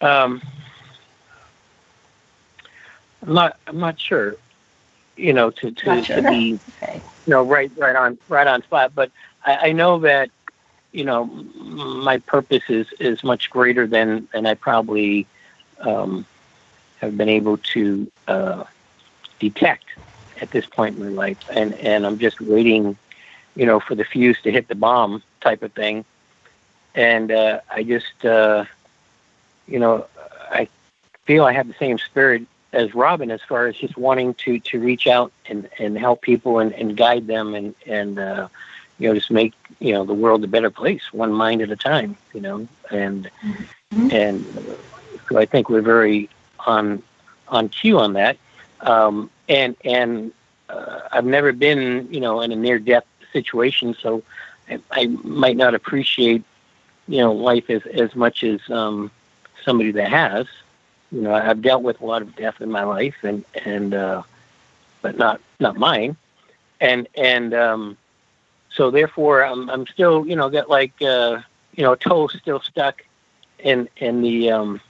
Um, I'm not. I'm not sure. you know, to to, gotcha. to be, okay. you know, right right on right on spot. But I, I know that you know my purpose is is much greater than than I probably um, have been able to uh, detect at this point in my life, and and I'm just waiting, you know, for the fuse to hit the bomb type of thing, and uh, I just, uh, you know, I feel I have the same spirit as Robin as far as just wanting to to reach out and and help people and, and guide them and and uh, you know just make you know the world a better place one mind at a time you know. And mm-hmm. and so I think we're very on on cue on that. Um, and and uh, I've never been you know in a near death situation so I, I might not appreciate you know life as as much as um, somebody that has you know, I've dealt with a lot of death in my life, and and uh, but not not mine, and and um, so therefore I'm I'm still you know got like uh, you know toe still stuck in in the um,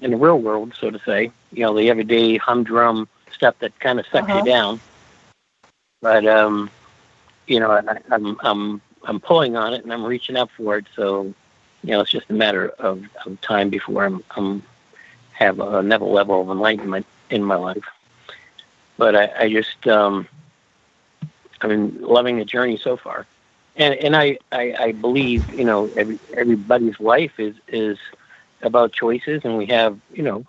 in the real world, so to say. You know, the everyday humdrum stuff that kind of sucks uh-huh. you down. But um, you know, I, I'm I'm I'm pulling on it and I'm reaching up for it. So, you know, it's just a matter of, of time before I'm I'm have another level of enlightenment in my life. But I, I just, um, I've been loving the journey so far, and and I, I, I believe you know every everybody's life is is about choices, and we have you know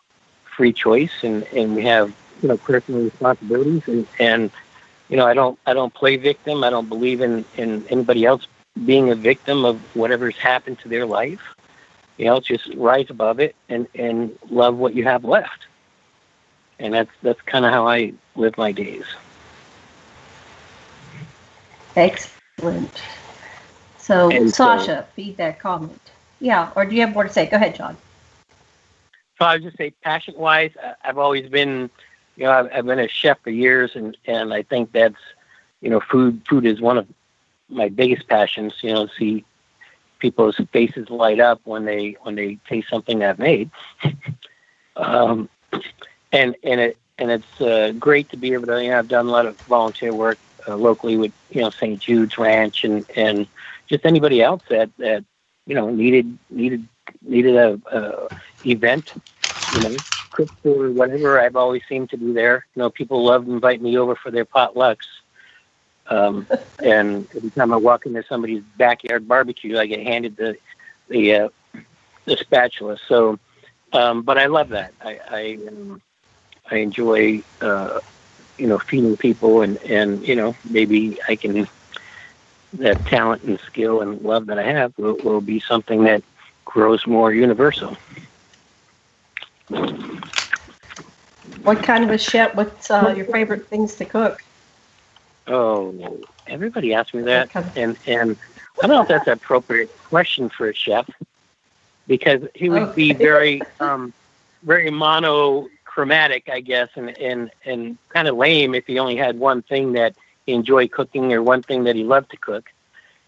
free choice, and and we have you know personal responsibilities, and and you know I don't I don't play victim. I don't believe in in anybody else being a victim of whatever's happened to their life you know, just rise above it and and love what you have left. And that's that's kind of how I live my days. Excellent. So, and uh, Sasha, so, feed that comment. Yeah, or do you have more to say? Go ahead, John. So I would just say, passion-wise, I've always been, you know, I've, I've been a chef for years, and and I think that's, you know, food food is one of my biggest passions. You know, see people's faces light up when they when they taste something I've made. um, and and it and it's uh, great to be able to. You know, I've done a lot of volunteer work uh, locally with you know St. Jude's Ranch and and just anybody else that that you know needed needed needed a, a event. You know, cook or whatever. I've always seemed to be there. You know, people love to invite me over for their potlucks. Um, and every time I walk into somebody's backyard barbecue, I get handed the the uh, the spatula. So, um, but I love that. I I, um, I enjoy uh, you know feeding people, and and you know maybe I can that talent and skill and love that I have will, will be something that grows more universal. What kind of a chef? What's uh, your favorite things to cook? Oh, everybody asks me that, and and I don't know if that's an appropriate question for a chef, because he would be very um, very monochromatic, I guess, and and and kind of lame if he only had one thing that he enjoyed cooking or one thing that he loved to cook.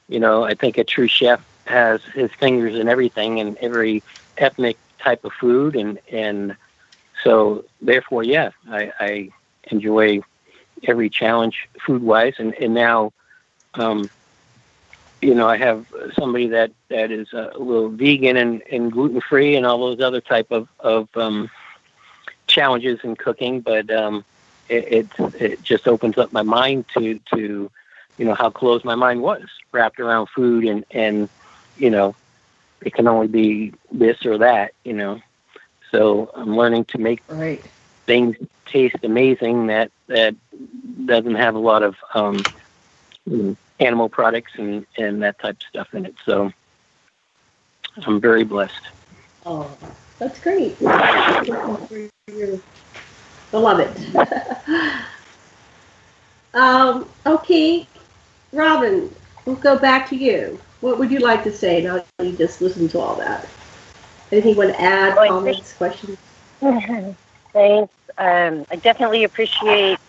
You know, I think a true chef has his fingers in everything and every ethnic type of food, and and so therefore, yeah, I, I enjoy every challenge food wise, and and now, um, you know, I have somebody that that is a little vegan and, and gluten free and all those other type of of um, challenges in cooking, but um, it, it it just opens up my mind to to you know how closed my mind was wrapped around food and and you know it can only be this or that you know so i'm learning to make right things taste amazing that that doesn't have a lot of um, animal products and and that type of stuff in it. So I'm very blessed. Oh, that's great. I love it. um, okay, Robin, we'll go back to you. What would you like to say now you just listened to all that? Anything you want to add, comments, questions? Thanks. Um, I definitely appreciate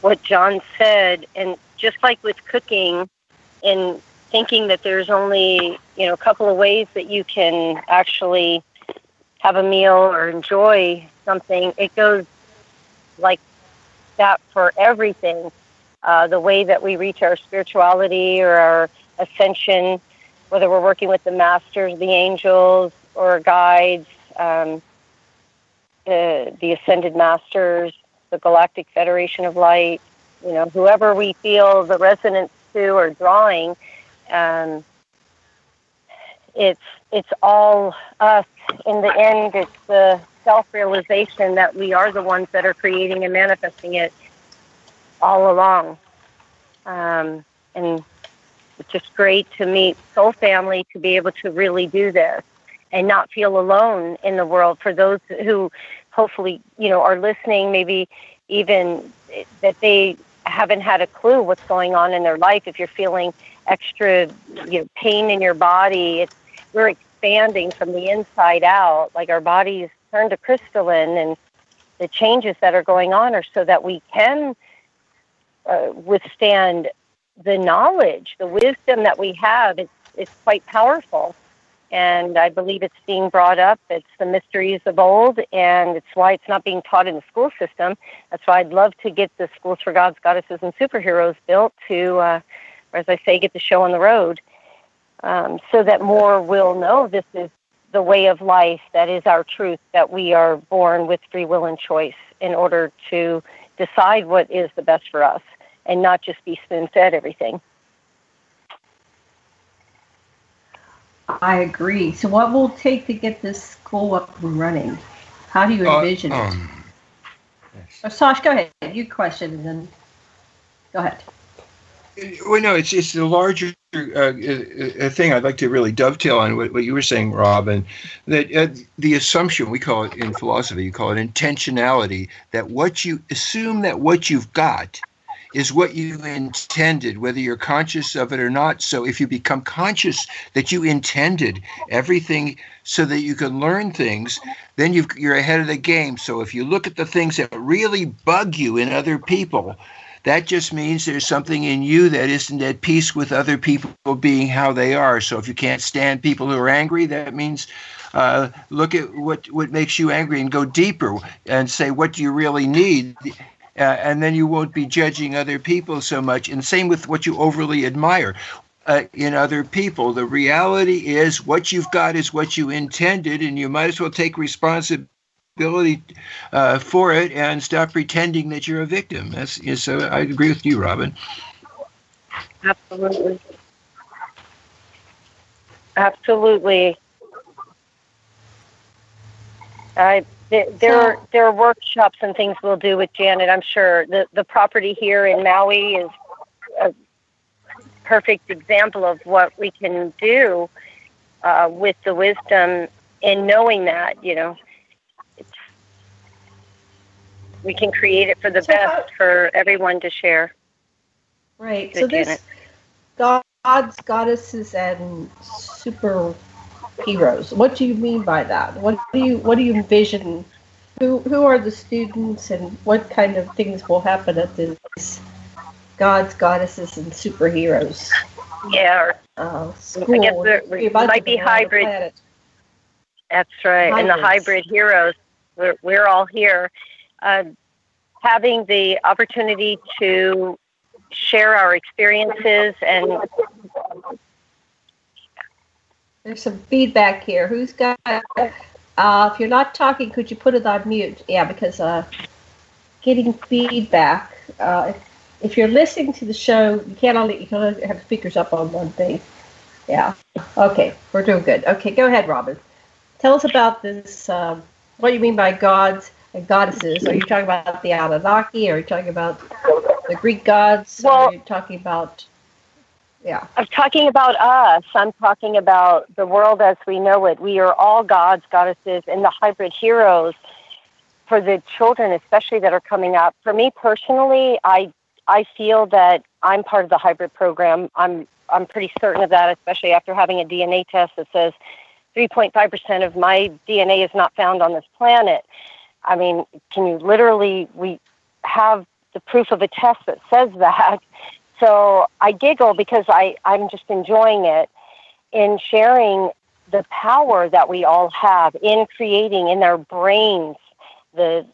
what John said, and just like with cooking, and thinking that there's only you know a couple of ways that you can actually have a meal or enjoy something, it goes like that for everything. Uh, the way that we reach our spirituality or our ascension, whether we're working with the masters, the angels, or guides, um, the, the ascended masters, the Galactic Federation of Light, you know, whoever we feel the resonance to or drawing, um, it's it's all us. In the end, it's the self-realization that we are the ones that are creating and manifesting it all along. Um, and it's just great to meet Soul Family to be able to really do this and not feel alone in the world. For those who hopefully, you know, are listening, maybe even that they haven't had a clue what's going on in their life. If you're feeling extra, you know, pain in your body, it's we're expanding from the inside out. Like our bodies turn to crystalline, and the changes that are going on are so that we can uh, withstand the knowledge, the wisdom that we have. It's it's quite powerful and I believe it's being brought up. It's the mysteries of old, and it's why it's not being taught in the school system. That's why I'd love to get the schools for gods, goddesses, and superheroes built to, uh, or as I say, get the show on the road, um, so that more will know this is the way of life. That is our truth. That we are born with free will and choice in order to decide what is the best for us, and not just be spoon fed everything. I agree. So, what will it take to get this school up and running? How do you uh, envision uh, um, it? Yes. Oh, Sash, go ahead. You question, and then go ahead. Well, no, it's it's a larger uh, a thing. I'd like to really dovetail on what, what you were saying, Robin. That uh, the assumption we call it in philosophy, you call it intentionality. That what you assume that what you've got is what you intended, whether you're conscious of it or not. So if you become conscious that you intended everything so that you can learn things, then you are ahead of the game. So if you look at the things that really bug you in other people, that just means there's something in you that isn't at peace with other people being how they are. So if you can't stand people who are angry, that means uh, look at what what makes you angry and go deeper and say what do you really need uh, and then you won't be judging other people so much. And same with what you overly admire. Uh, in other people. The reality is what you've got is what you intended, and you might as well take responsibility uh, for it and stop pretending that you're a victim. That's so. I agree with you, Robin. Absolutely. Absolutely. I there, there, there are workshops and things we'll do with Janet. I'm sure the the property here in Maui is a perfect example of what we can do uh, with the wisdom and knowing that you know we can create it for the so best how, for everyone to share. Right. so Janet. this gods, goddesses, and super heroes. What do you mean by that? What do you what do you envision? Who who are the students and what kind of things will happen at this gods, goddesses, and superheroes? Yeah, uh, school. I guess we might be hybrid. That's right, Hybrids. and the hybrid heroes. We're we're all here, uh, having the opportunity to share our experiences and there's some feedback here. Who's got? Uh, if you're not talking, could you put it on mute? Yeah, because uh, getting feedback. Uh, if, if you're listening to the show, you can't only you can only have speakers up on one thing. Yeah. Okay, we're doing good. Okay, go ahead, Robin. Tell us about this. Um, what do you mean by gods and goddesses? Are you talking about the Anunnaki? Are you talking about the Greek gods? Well, are you talking about yeah. I'm talking about us. I'm talking about the world as we know it. We are all gods, goddesses, and the hybrid heroes for the children, especially that are coming up. For me personally, I I feel that I'm part of the hybrid program. I'm I'm pretty certain of that, especially after having a DNA test that says 3.5% of my DNA is not found on this planet. I mean, can you literally we have the proof of a test that says that so I giggle because I, I'm just enjoying it in sharing the power that we all have in creating in our brains the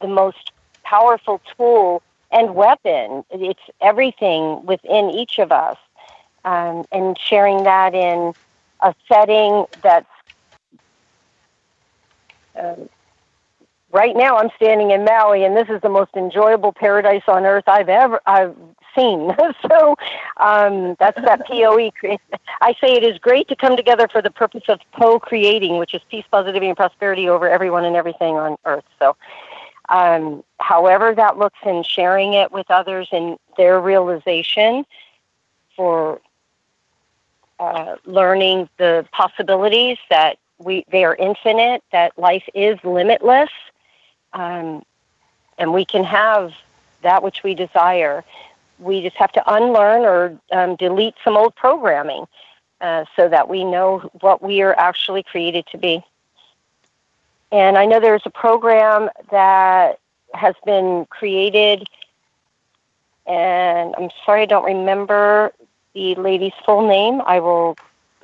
the most powerful tool and weapon. It's everything within each of us. Um, and sharing that in a setting that's um, right now I'm standing in Maui, and this is the most enjoyable paradise on earth I've ever I've so um, that's that POE. I say it is great to come together for the purpose of co-creating, which is peace, positivity, and prosperity over everyone and everything on earth. So um, however that looks in sharing it with others and their realization for uh, learning the possibilities that we they are infinite, that life is limitless, um, and we can have that which we desire. We just have to unlearn or um, delete some old programming uh, so that we know what we are actually created to be. And I know there's a program that has been created, and I'm sorry I don't remember the lady's full name. I will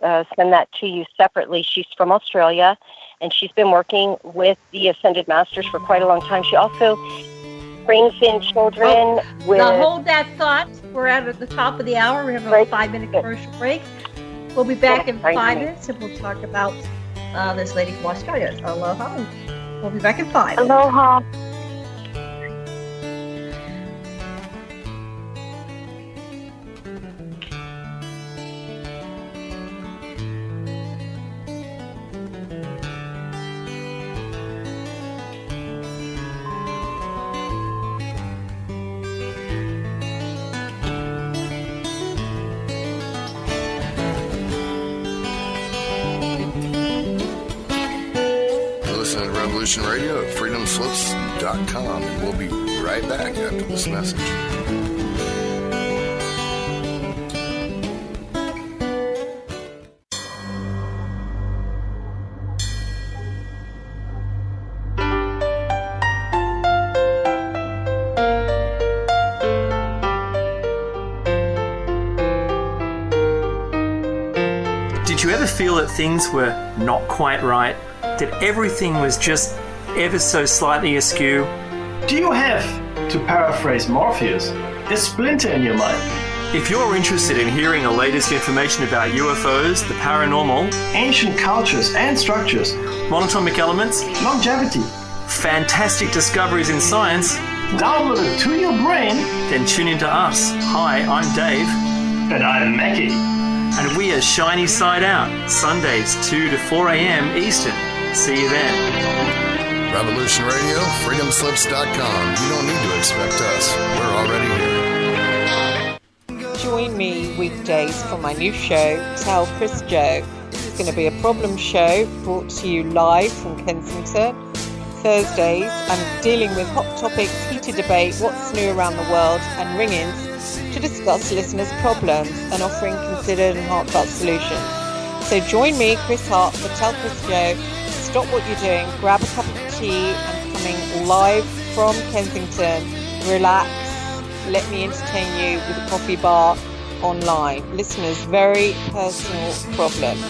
uh, send that to you separately. She's from Australia, and she's been working with the Ascended Masters for quite a long time. She also brings in children oh, with. Now hold that thought. We're at the top of the hour. We have a five-minute commercial break. We'll be back in five minutes, and we'll talk about uh, this lady from Australia. Aloha. We'll be back in five. Aloha. Things were not quite right? that everything was just ever so slightly askew? Do you have, to paraphrase Morpheus, a splinter in your mind? If you're interested in hearing the latest information about UFOs, the paranormal, ancient cultures and structures, monatomic elements, longevity, fantastic discoveries in science, downloaded to your brain, then tune in to us. Hi, I'm Dave. And I'm Mackie. And we are Shiny Side Out, Sundays 2 to 4 a.m. Eastern. See you then. Revolution Radio, freedomslips.com. You don't need to expect us. We're already here. Join me weekdays for my new show, Tell Chris Joe. It's going to be a problem show brought to you live from Kensington. Thursdays, I'm dealing with hot topics, heated debate, what's new around the world, and ring ins to discuss listeners' problems and offering considered and heartfelt solutions. So join me, Chris Hart, for Tell Chris Joe stop what you're doing, grab a cup of tea, and coming live from Kensington. Relax, let me entertain you with a coffee bar online. Listeners, very personal problems.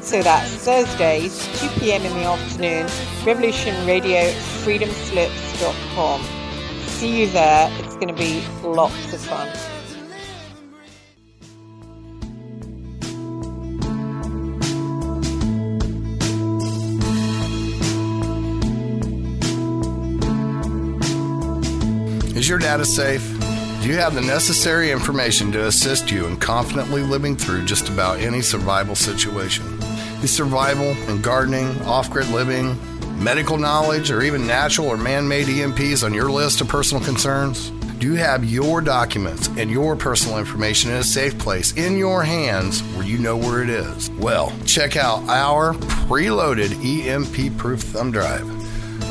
So that's Thursdays, 2 p.m. in the afternoon, Revolution Radio, freedomslips.com. See you there. It's going to be lots of fun. Is your data safe? Do you have the necessary information to assist you in confidently living through just about any survival situation? Is survival and gardening, off grid living, medical knowledge, or even natural or man made EMPs on your list of personal concerns? Do you have your documents and your personal information in a safe place in your hands where you know where it is? Well, check out our preloaded EMP proof thumb drive.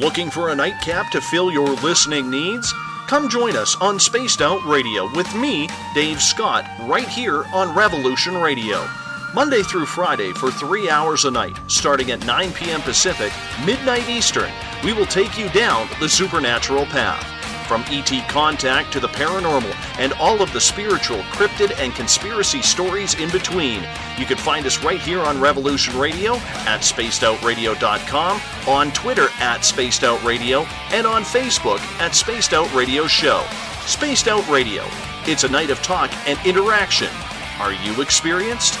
Looking for a nightcap to fill your listening needs? Come join us on Spaced Out Radio with me, Dave Scott, right here on Revolution Radio. Monday through Friday for three hours a night, starting at 9 p.m. Pacific, midnight Eastern, we will take you down the supernatural path. From ET contact to the paranormal and all of the spiritual, cryptid, and conspiracy stories in between. You can find us right here on Revolution Radio at spacedoutradio.com, on Twitter at spacedoutradio, and on Facebook at Spaced Out Radio Show. Spaced Out Radio. It's a night of talk and interaction. Are you experienced?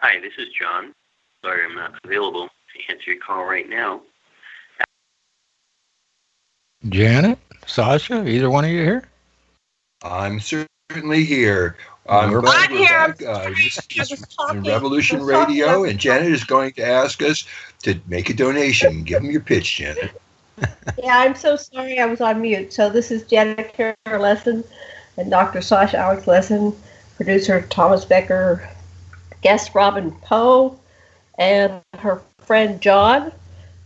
Hi, this is John. Sorry I'm not available to answer your call right now. Janet, Sasha, either one of you here? I'm certainly here. I'm we're glad I'm we're here. back. Uh, this is Revolution Radio, and Janet is going to ask us to make a donation. Give them your pitch, Janet. yeah, I'm so sorry I was on mute. So this is Janet Kira Lessin and Dr. Sasha Alex Lessin, producer Thomas Becker, guest Robin Poe, and her friend John.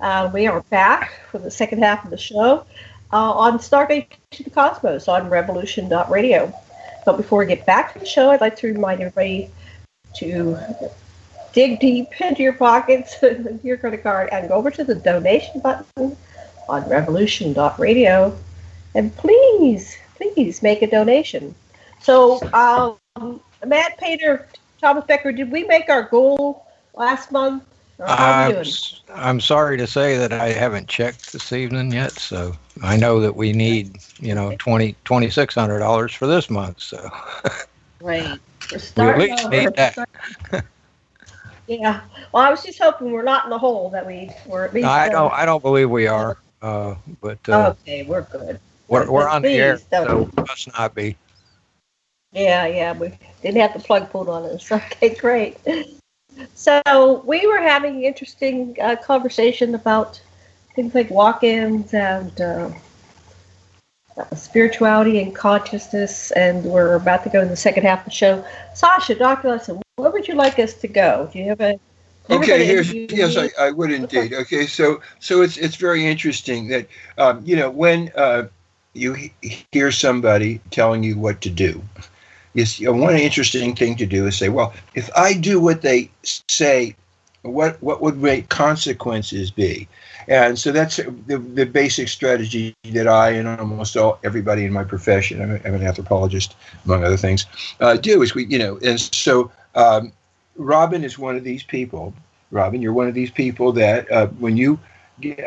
Uh, we are back for the second half of the show uh, on Stargate to the Cosmos on Revolution.radio. But before we get back to the show, I'd like to remind everybody to dig deep into your pockets, your credit card, and go over to the donation button on Revolution.radio. And please, please make a donation. So, um, Mad Painter Thomas Becker, did we make our goal last month? I'm, I'm sorry to say that I haven't checked this evening yet, so I know that we need, you know, twenty twenty six hundred dollars for this month. So right, we at least need that. yeah. Well, I was just hoping we're not in the hole that we were at least. I don't. I don't believe we are. Uh, but uh, okay, we're good. We're, we're on the air, so must not be. Yeah, yeah, we didn't have the plug pulled on us. Okay, great. So we were having an interesting uh, conversation about things like walk-ins and uh, spirituality and consciousness, and we're about to go in the second half of the show. Sasha, Dr. Lessin, where would you like us to go? Do you have a Okay, here's yes, I, I would indeed. Okay, so so it's it's very interesting that um, you know when uh, you he- hear somebody telling you what to do, is you know, one interesting thing to do is say, well, if I do what they say, what what would great consequences be? And so that's the, the basic strategy that I and almost all everybody in my profession, I'm, I'm an anthropologist among other things, uh, do is we you know, and so um, Robin is one of these people. Robin, you're one of these people that uh, when you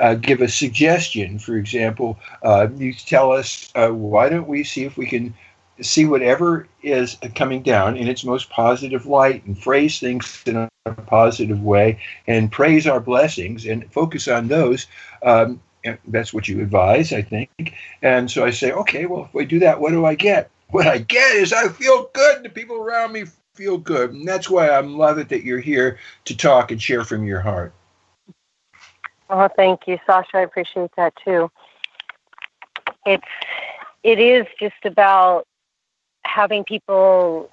uh, give a suggestion, for example, uh, you tell us, uh, why don't we see if we can see whatever is coming down in its most positive light and phrase things in a positive way and praise our blessings and focus on those. Um, that's what you advise, I think. And so I say, okay, well, if we do that, what do I get? What I get is I feel good. The people around me feel good. And that's why I love it that you're here to talk and share from your heart. Oh, thank you, Sasha. I appreciate that too. It's it is just about having people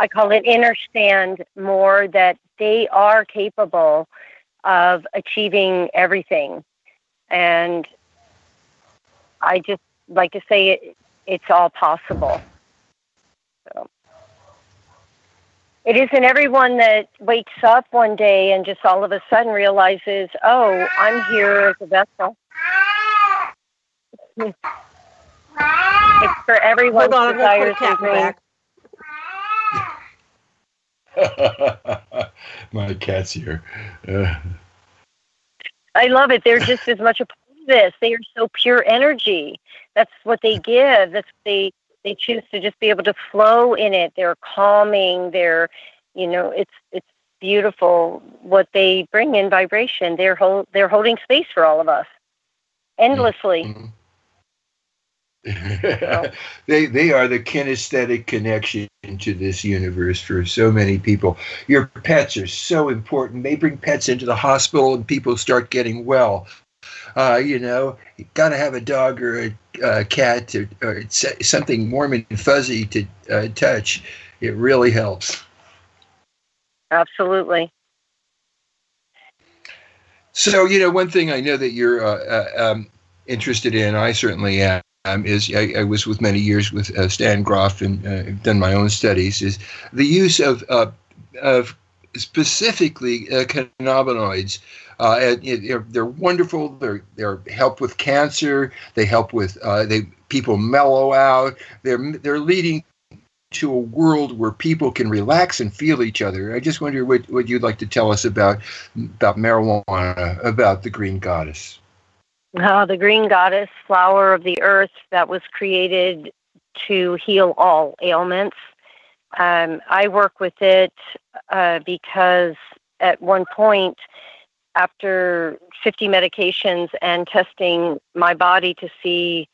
I call it understand more that they are capable of achieving everything. And I just like to say it, it's all possible. So. it isn't everyone that wakes up one day and just all of a sudden realizes, oh, I'm here as a vessel. it's for everyone's Hold on, desires and dreams. My cat's here. Uh. I love it. They're just as much a part of this. They are so pure energy. That's what they give. That's what they they choose to just be able to flow in it. They're calming. They're, you know, it's it's beautiful what they bring in vibration. They're hold, they're holding space for all of us endlessly. Mm-hmm. they they are the kinesthetic connection to this universe for so many people. Your pets are so important. They bring pets into the hospital and people start getting well. Uh, you know, you got to have a dog or a, a cat or, or, something warm and fuzzy to uh, touch. It really helps. Absolutely. So, you know, one thing I know that you're uh, uh um, interested in, I certainly am, um, is I, I, was with many years with uh, Stan Grof and uh, done my own studies, is the use of, of specifically cannabinoids uh, they're, they're wonderful. They're they're help with cancer. They help with uh, they people mellow out. They're they're leading to a world where people can relax and feel each other. I just wonder what, what you'd like to tell us about about marijuana, about the green goddess. Oh, the green goddess, flower of the earth that was created to heal all ailments. Um, I work with it uh, because at one point after 50 medications and testing my body to see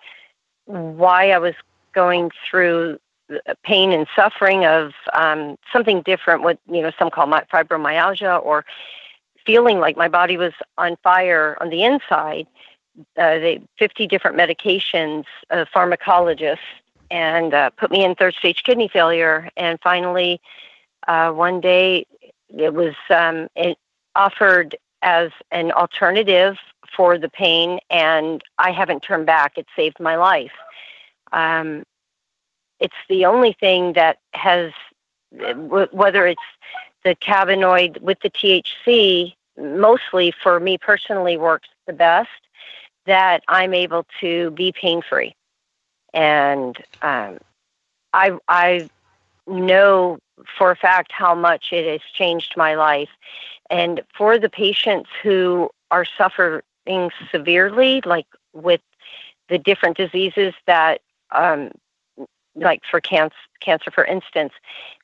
why I was going through pain and suffering of um, something different, what you know some call fibromyalgia, or feeling like my body was on fire on the inside. Uh, they 50 different medications, uh, pharmacologists, and uh, put me in third stage kidney failure. And finally, uh, one day, it was um, it offered as an alternative for the pain, and I haven't turned back. It saved my life. Um, it's the only thing that has, whether it's the cannabinoid with the THC, mostly for me personally works the best, that I'm able to be pain free. And um, I, I know for a fact how much it has changed my life. And for the patients who are suffering severely, like with the different diseases that, um, like for cancer, cancer, for instance,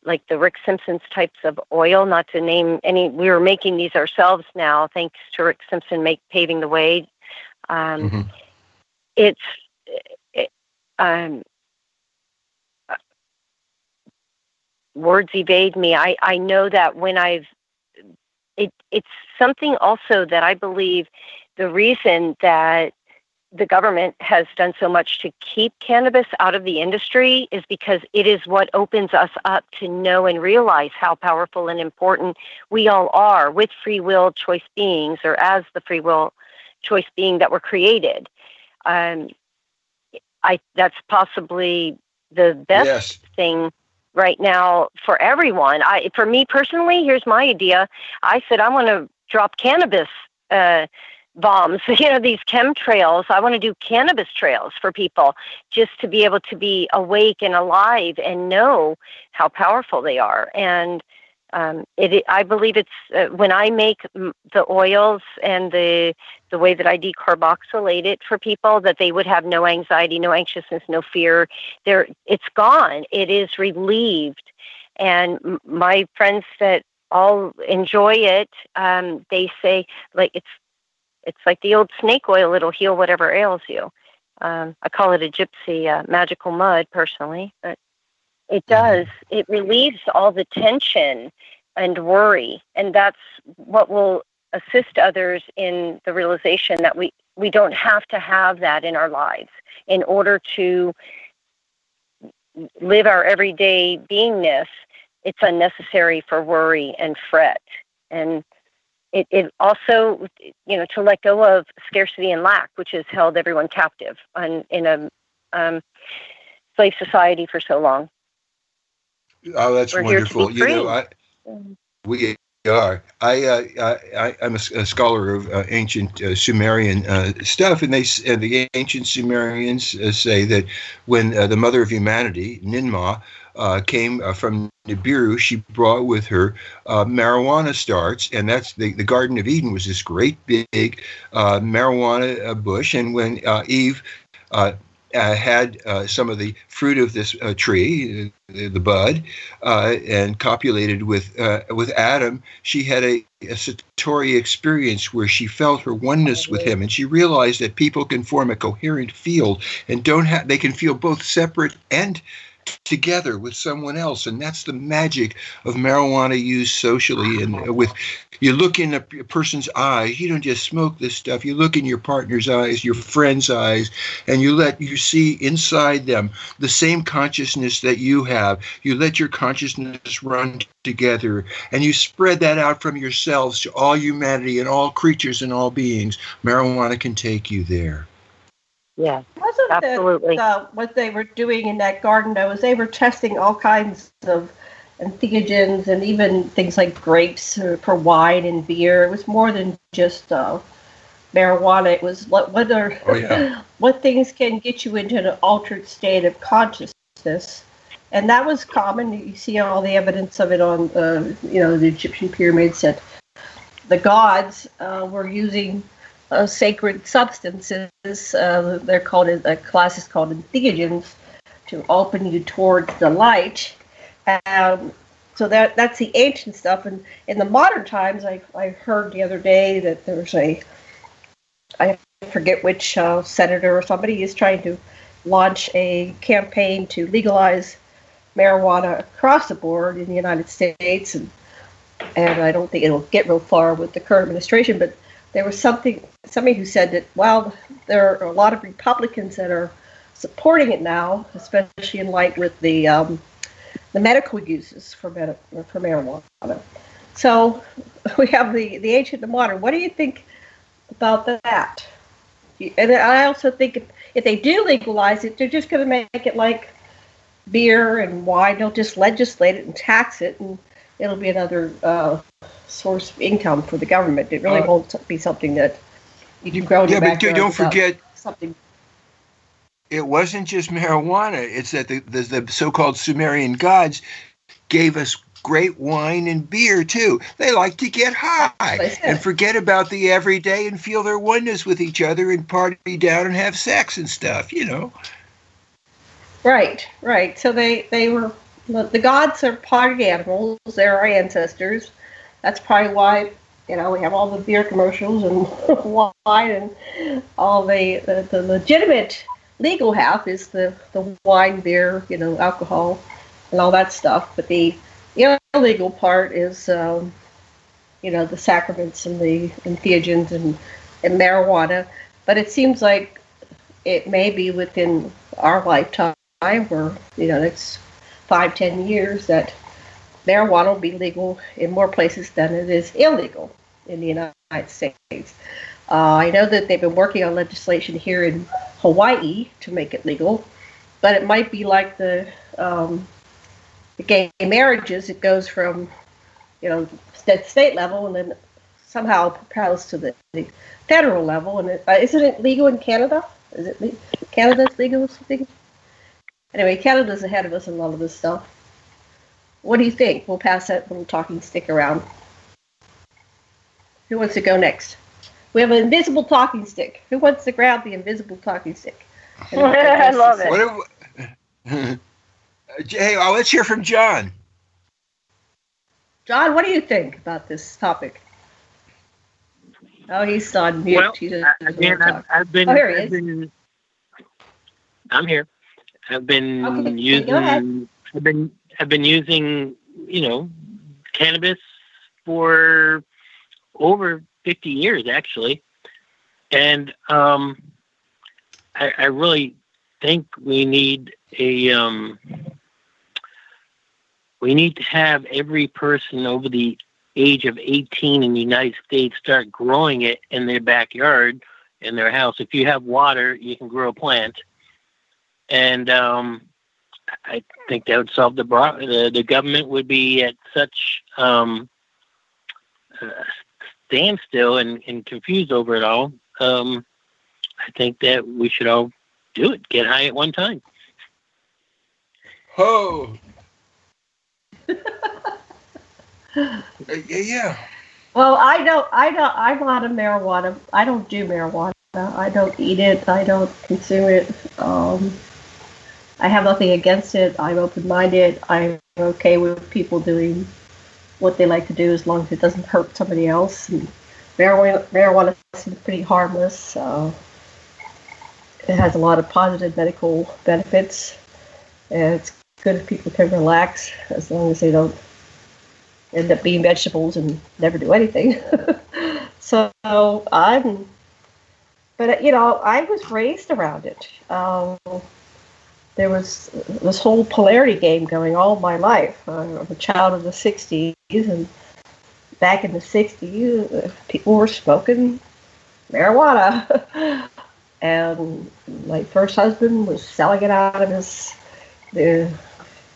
like the Rick Simpson's types of oil, not to name any, we were making these ourselves now, thanks to Rick Simpson make paving the way. Um, mm-hmm. It's, it, um, words evade me. I, I know that when I've it it's something also that I believe the reason that the government has done so much to keep cannabis out of the industry is because it is what opens us up to know and realize how powerful and important we all are with free will choice beings or as the free will choice being that were created. Um, I that's possibly the best yes. thing right now for everyone. I, for me personally, here's my idea. I said I want to drop cannabis uh, bombs. You know these chemtrails. I want to do cannabis trails for people, just to be able to be awake and alive and know how powerful they are. And um, it, I believe it's uh, when I make the oils and the the way that I decarboxylate it for people that they would have no anxiety, no anxiousness, no fear. There, it's gone. It is relieved. And my friends that all enjoy it, um, they say like it's it's like the old snake oil. It'll heal whatever ails you. Um, I call it a gypsy uh, magical mud personally, but it does. It relieves all the tension and worry, and that's what will assist others in the realization that we we don't have to have that in our lives in order to live our everyday beingness. It's unnecessary for worry and fret, and it, it also, you know, to let go of scarcity and lack, which has held everyone captive on, in a um, slave society for so long. Oh, that's We're wonderful. You know, I, we are. I, uh, I am a, a, scholar of uh, ancient uh, Sumerian uh, stuff, and they and the ancient Sumerians uh, say that when uh, the mother of humanity, Ninmah, came from Nibiru, she brought with her marijuana starts, and that's the, the Garden of Eden was this great big marijuana bush, and when Eve uh, had uh, some of the fruit of this uh, tree, the, bud, uh, and copulated with uh, with Adam, she had a, a satori experience where she felt her oneness with him, and she realized that people can form a coherent field and don't have they can feel both separate and together with someone else. And that's the magic of marijuana used socially. And uh, with you look in a person's eyes you don't just smoke this stuff. You look in your partner's eyes your friend's eyes and you let you see inside them the same consciousness that you have. You let your consciousness run together and you spread that out from yourselves to all humanity and all creatures and all beings. Marijuana can take you there yeah, wasn't absolutely. The, uh, what they were doing in that garden though was they were testing all kinds of entheogens and even things like grapes for wine and beer. It was more than just uh, marijuana. It was what whether oh, yeah. what things can get you into an altered state of consciousness, and that was common. You see all the evidence of it on uh, you know the Egyptian pyramids that the gods uh, were using uh, sacred substances. Uh, they're called a class is called entheogens to open you towards the light. Um, so that that's the ancient stuff. And in the modern times, I I heard the other day that there's a I forget which uh, senator or somebody is trying to launch a campaign to legalize marijuana across the board in the United States, and and I don't think it'll get real far with the current administration, but there was something somebody who said that while there are a lot of Republicans that are supporting it now, especially in light with the um, the medical uses for med- for marijuana. So we have the the ancient and the modern. What do you think about that? And I also think if, if they do legalize it, they're just going to make it like beer and wine. They'll just legislate it and tax it, and it'll be another uh, source of income for the government. It really uh, won't be something that you can grow. Yeah, but don't forget something. It wasn't just marijuana. It's that the, the, the so-called Sumerian gods gave us great wine and beer too. They like to get high and forget about the everyday and feel their oneness with each other and party down and have sex and stuff. You know. Right, right. So they they were the gods are party animals. They're our ancestors that's probably why you know we have all the beer commercials and wine and all the, the, the legitimate legal half is the the wine, beer, you know, alcohol, and all that stuff. But the illegal part is, um, you know, the sacraments and the entheogens and and marijuana. But it seems like it may be within our lifetime, or you know, next five, ten years that marijuana will be legal in more places than it is illegal in the United States. Uh, I know that they've been working on legislation here in Hawaii to make it legal, but it might be like the um, the gay marriages. It goes from you know state state level and then somehow propels to the, the federal level. And it, uh, isn't it legal in Canada? Is it le- Canada's legal? Something? Anyway, Canada's ahead of us in a lot of this stuff. What do you think? We'll pass that little talking stick around. Who wants to go next? We have an invisible talking stick. Who wants to grab the invisible talking stick? I love uh, it. If, hey, well, let's hear from John. John, what do you think about this topic? Oh, he's on mute. Well, he's again, I've, I've, been. Oh, here he I've is. Been, I'm here. I've been okay, using. I've been have been using, you know, cannabis for over 50 years, actually. And um, I, I really think we need a um, we need to have every person over the age of 18 in the United States start growing it in their backyard, in their house. If you have water, you can grow a plant. And um, I think that would solve the problem. The, the government would be at such um, uh, standstill and, and confused over it all. Um, I think that we should all do it. Get high at one time. Oh. uh, yeah. Well, I don't. I don't. I'm not a marijuana. I don't do marijuana. I don't eat it. I don't consume it. Um, I have nothing against it. I'm open-minded. I'm okay with people doing what they like to do as long as it doesn't hurt somebody else. And marijuana, marijuana seems pretty harmless. Uh, it has a lot of positive medical benefits. And it's good if people can relax as long as they don't end up being vegetables and never do anything. so I'm, but you know, I was raised around it. Um, there was this whole polarity game going all my life. Uh, I'm a child of the 60s, and back in the 60s, uh, people were smoking marijuana. and my first husband was selling it out of his the,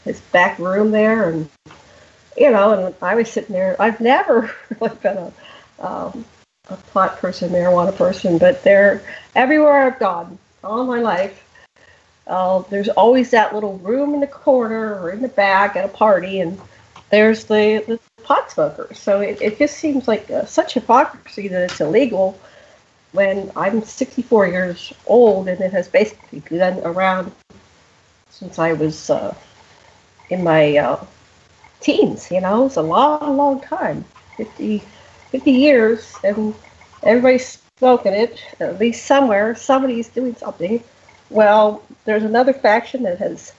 his back room there, and you know, and I was sitting there. I've never really been a um, a pot person, marijuana person, but they're everywhere I've gone all my life uh, there's always that little room in the corner or in the back at a party, and there's the, the pot smoker. So it, it just seems like uh, such hypocrisy that it's illegal when I'm 64 years old and it has basically been around since I was uh, in my uh, teens. You know, it's a long, long time 50, 50 years, and everybody's smoking it, at least somewhere. Somebody's doing something. Well, there's another faction that has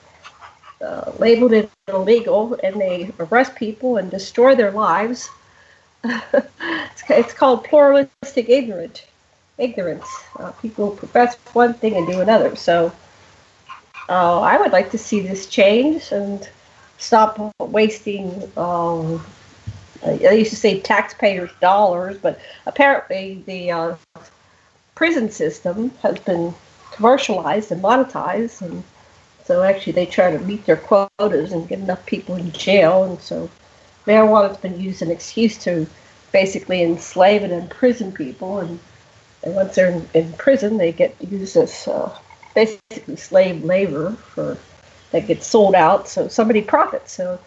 uh, labeled it illegal and they arrest people and destroy their lives. it's, it's, called pluralistic ignorant, ignorance. Uh, people profess one thing and do another. So uh, I would like to see this change and stop wasting. Um, I used to say taxpayers' dollars, but apparently the uh, prison system has been commercialized and monetized, and so actually they try to meet their quotas and get enough people in jail, and so marijuana's been used as an excuse to basically enslave and imprison people, and, and once they're in, in prison, they get used as uh, basically slave labor for that gets sold out, so somebody profits. So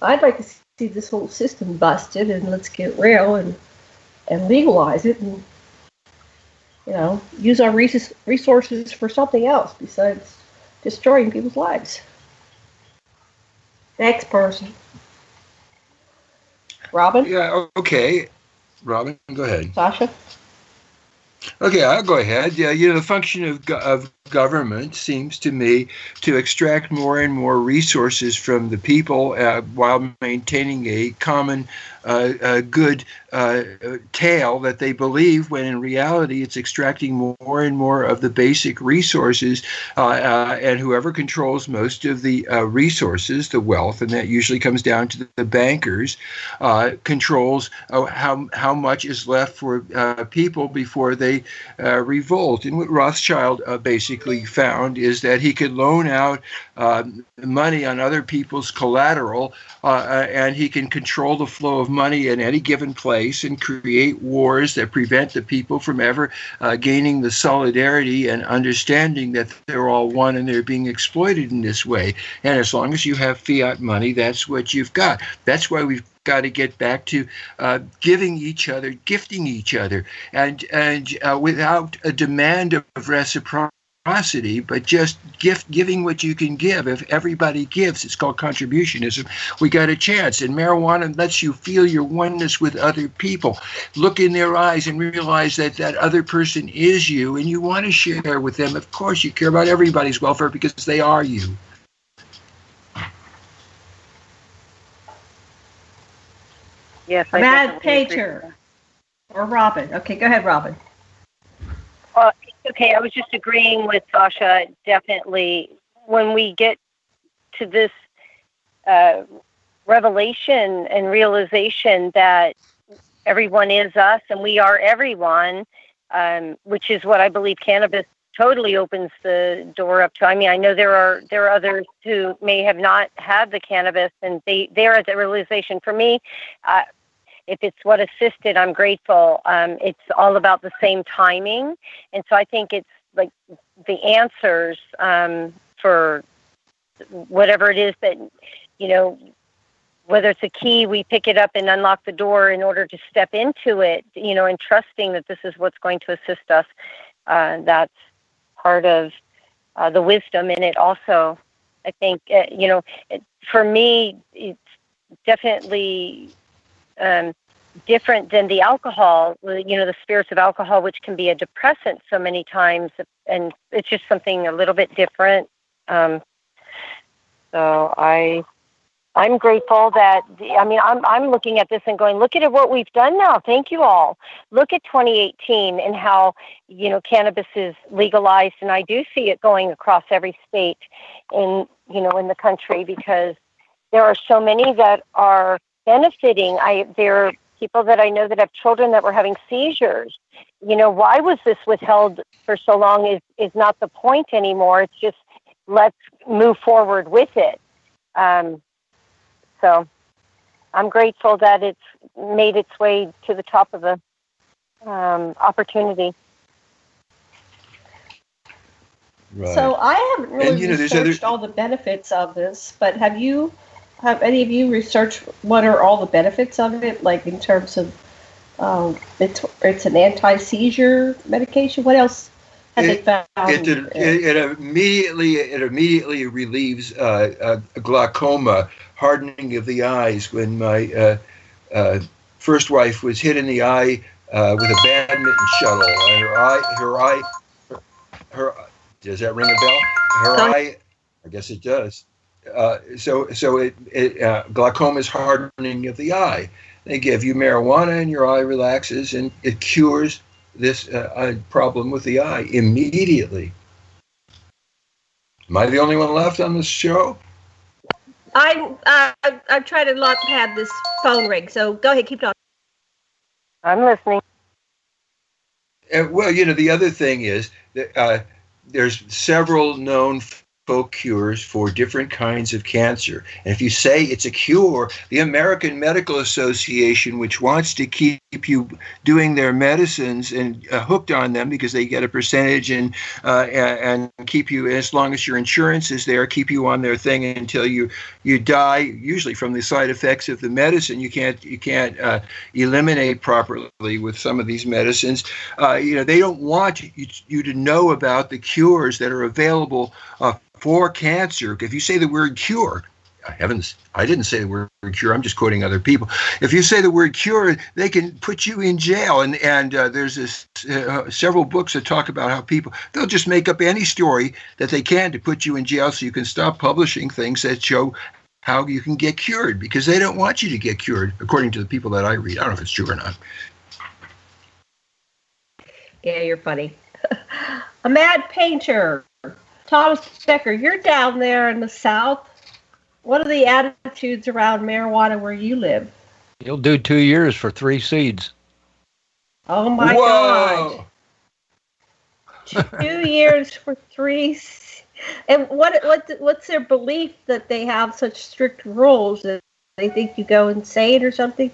I'd like to see this whole system busted, and let's get real and and legalize it and you know, use our resources for something else besides destroying people's lives. Next person. Robin? Yeah, okay. Robin, go ahead. Sasha? Okay, I'll go ahead. Yeah, you know, the function of, of government seems to me to extract more and more resources from the people uh, while maintaining a common uh, a good uh, tale that they believe, when in reality it's extracting more and more of the basic resources. Uh, uh, and whoever controls most of the uh, resources, the wealth, and that usually comes down to the bankers, controls how how much is left for people before they revolt. And what Rothschild basically found is that he could loan out money on other people's collateral, and he can control the flow of money in any given place and create wars that prevent the people from ever uh, gaining the solidarity and understanding that they're all one and they're being exploited in this way. And as long as you have fiat money, that's what you've got. That's why we've got to get back to uh, giving each other, gifting each other, and and uh, without a demand of reciprocity generosity, but just gift giving what you can give. If everybody gives, it's called contributionism. We got a chance. And marijuana lets you feel your oneness with other people. Look in their eyes and realize that that other person is you, and you want to share with them. Of course, you care about everybody's welfare because they are you. Yes, I Mad Painter or Robin. Okay, go ahead, Robin. Okay. I was just agreeing with Sasha. Definitely, when we get to this uh, revelation and realization that everyone is us and we are everyone, um, which is what I believe cannabis totally opens the door up to. I mean, I know there are there are others who may have not had the cannabis, and they they're at the realization. For me, uh, if it's what assisted, I'm grateful. Um, it's all about the same timing, and so I think it's like the answers um, for whatever it is that you know whether it's a key, we pick it up and unlock the door in order to step into it, you know, and trusting that this is what's going to assist us. Uh, that's part of uh, the wisdom in it. Also, I think, uh, you know, it, for me, it's definitely um, different than the alcohol, you know, the spirits of alcohol, which can be a depressant so many times. And it's just something a little bit different. Um, so I I'm grateful that I mean I'm I'm looking at this and going, look at what we've done now. Thank you all. Look at 2018 and how you know cannabis is legalized, and I do see it going across every state in you know in the country because there are so many that are benefiting. I there are people that I know that have children that were having seizures. You know, why was this withheld for so long? Is is not the point anymore. It's just let's move forward with it. Um, so I'm grateful that it's made its way to the top of the um, opportunity. Right. So I haven't really and, you know, researched other... all the benefits of this, but have you? Have any of you researched what are all the benefits of it? Like in terms of, um, it's it's an anti seizure medication. What else it, it, found? it, it, immediately it immediately relieves uh, uh, glaucoma, hardening of the eyes. When my uh, uh first wife was hit in the eye uh, with a badminton shuttle, and her eye, her eye, her, her does that ring a bell? Her eye, I guess it does. Uh, so so it, it glaucoma is hardening of the eye. They give you marijuana and your eye relaxes and it cures this uh, problem with the eye immediately. Am I the only one left on this show? I'm uh, I'm trying to not have this phone ring. So go ahead, keep talking. I'm listening. Uh, well, you know, the other thing is that uh, there's several known cures for different kinds of cancer. And if you say it's a cure, the American Medical Association, which wants to keep you doing their medicines and uh, hooked on them because they get a percentage and, uh, and keep you as long as your insurance is there, keep you on their thing until you you die. Usually from the side effects of the medicine, you can't you can't uh, eliminate properly with some of these medicines. Uh, you know they don't want you, you to know about the cures that are available uh, for cancer, if you say the word cure, heavens, I didn't say the word cure. I'm just quoting other people. If you say the word cure, they can put you in jail. And and uh, there's this uh, several books that talk about how people they'll just make up any story that they can to put you in jail, so you can stop publishing things that show how you can get cured because they don't want you to get cured, according to the people that I read. I don't know if it's true or not. Yeah, you're funny. A mad painter Thomas Becker, you're down there in the South. What are the attitudes around marijuana where you live? You'll do two years for three seeds. Oh my Whoa. God! two years for three. And what what what's their belief that they have such strict rules that they think you go insane or something?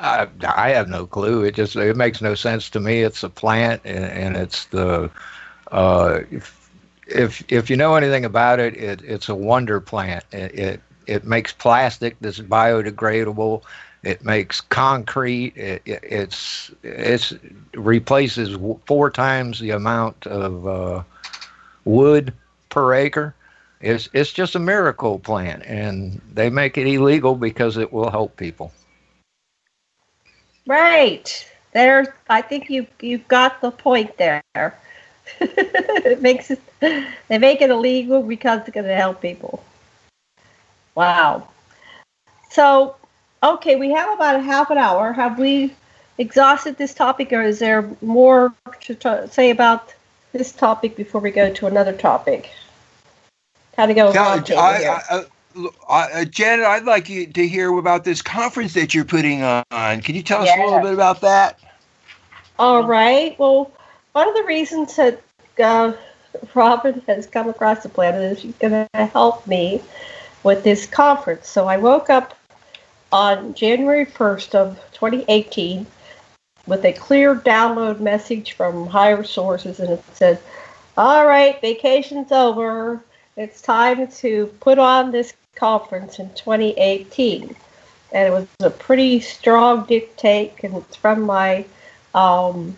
I I have no clue. It just it makes no sense to me. It's a plant and, and it's the uh, if if you know anything about it, it it's a wonder plant. It, it it makes plastic that's biodegradable. It makes concrete. It, it it's it's replaces four times the amount of uh, wood per acre. It's it's just a miracle plant, and they make it illegal because it will help people. Right there, I think you you've got the point there. it makes it they make it illegal because it's going to help people. Wow. So, okay, we have about a half an hour. Have we exhausted this topic, or is there more to t- say about this topic before we go to another topic? How to go? Now, I, I, uh, Janet, I'd like you to hear about this conference that you're putting on. Can you tell us a little bit about that? All right. Well, one of the reasons that uh, Robin has come across the planet is she's going to help me with this conference. So I woke up on January 1st of 2018 with a clear download message from higher sources and it said, all right, vacation's over. It's time to put on this conference in 2018. And it was a pretty strong dictate, and it's from my um,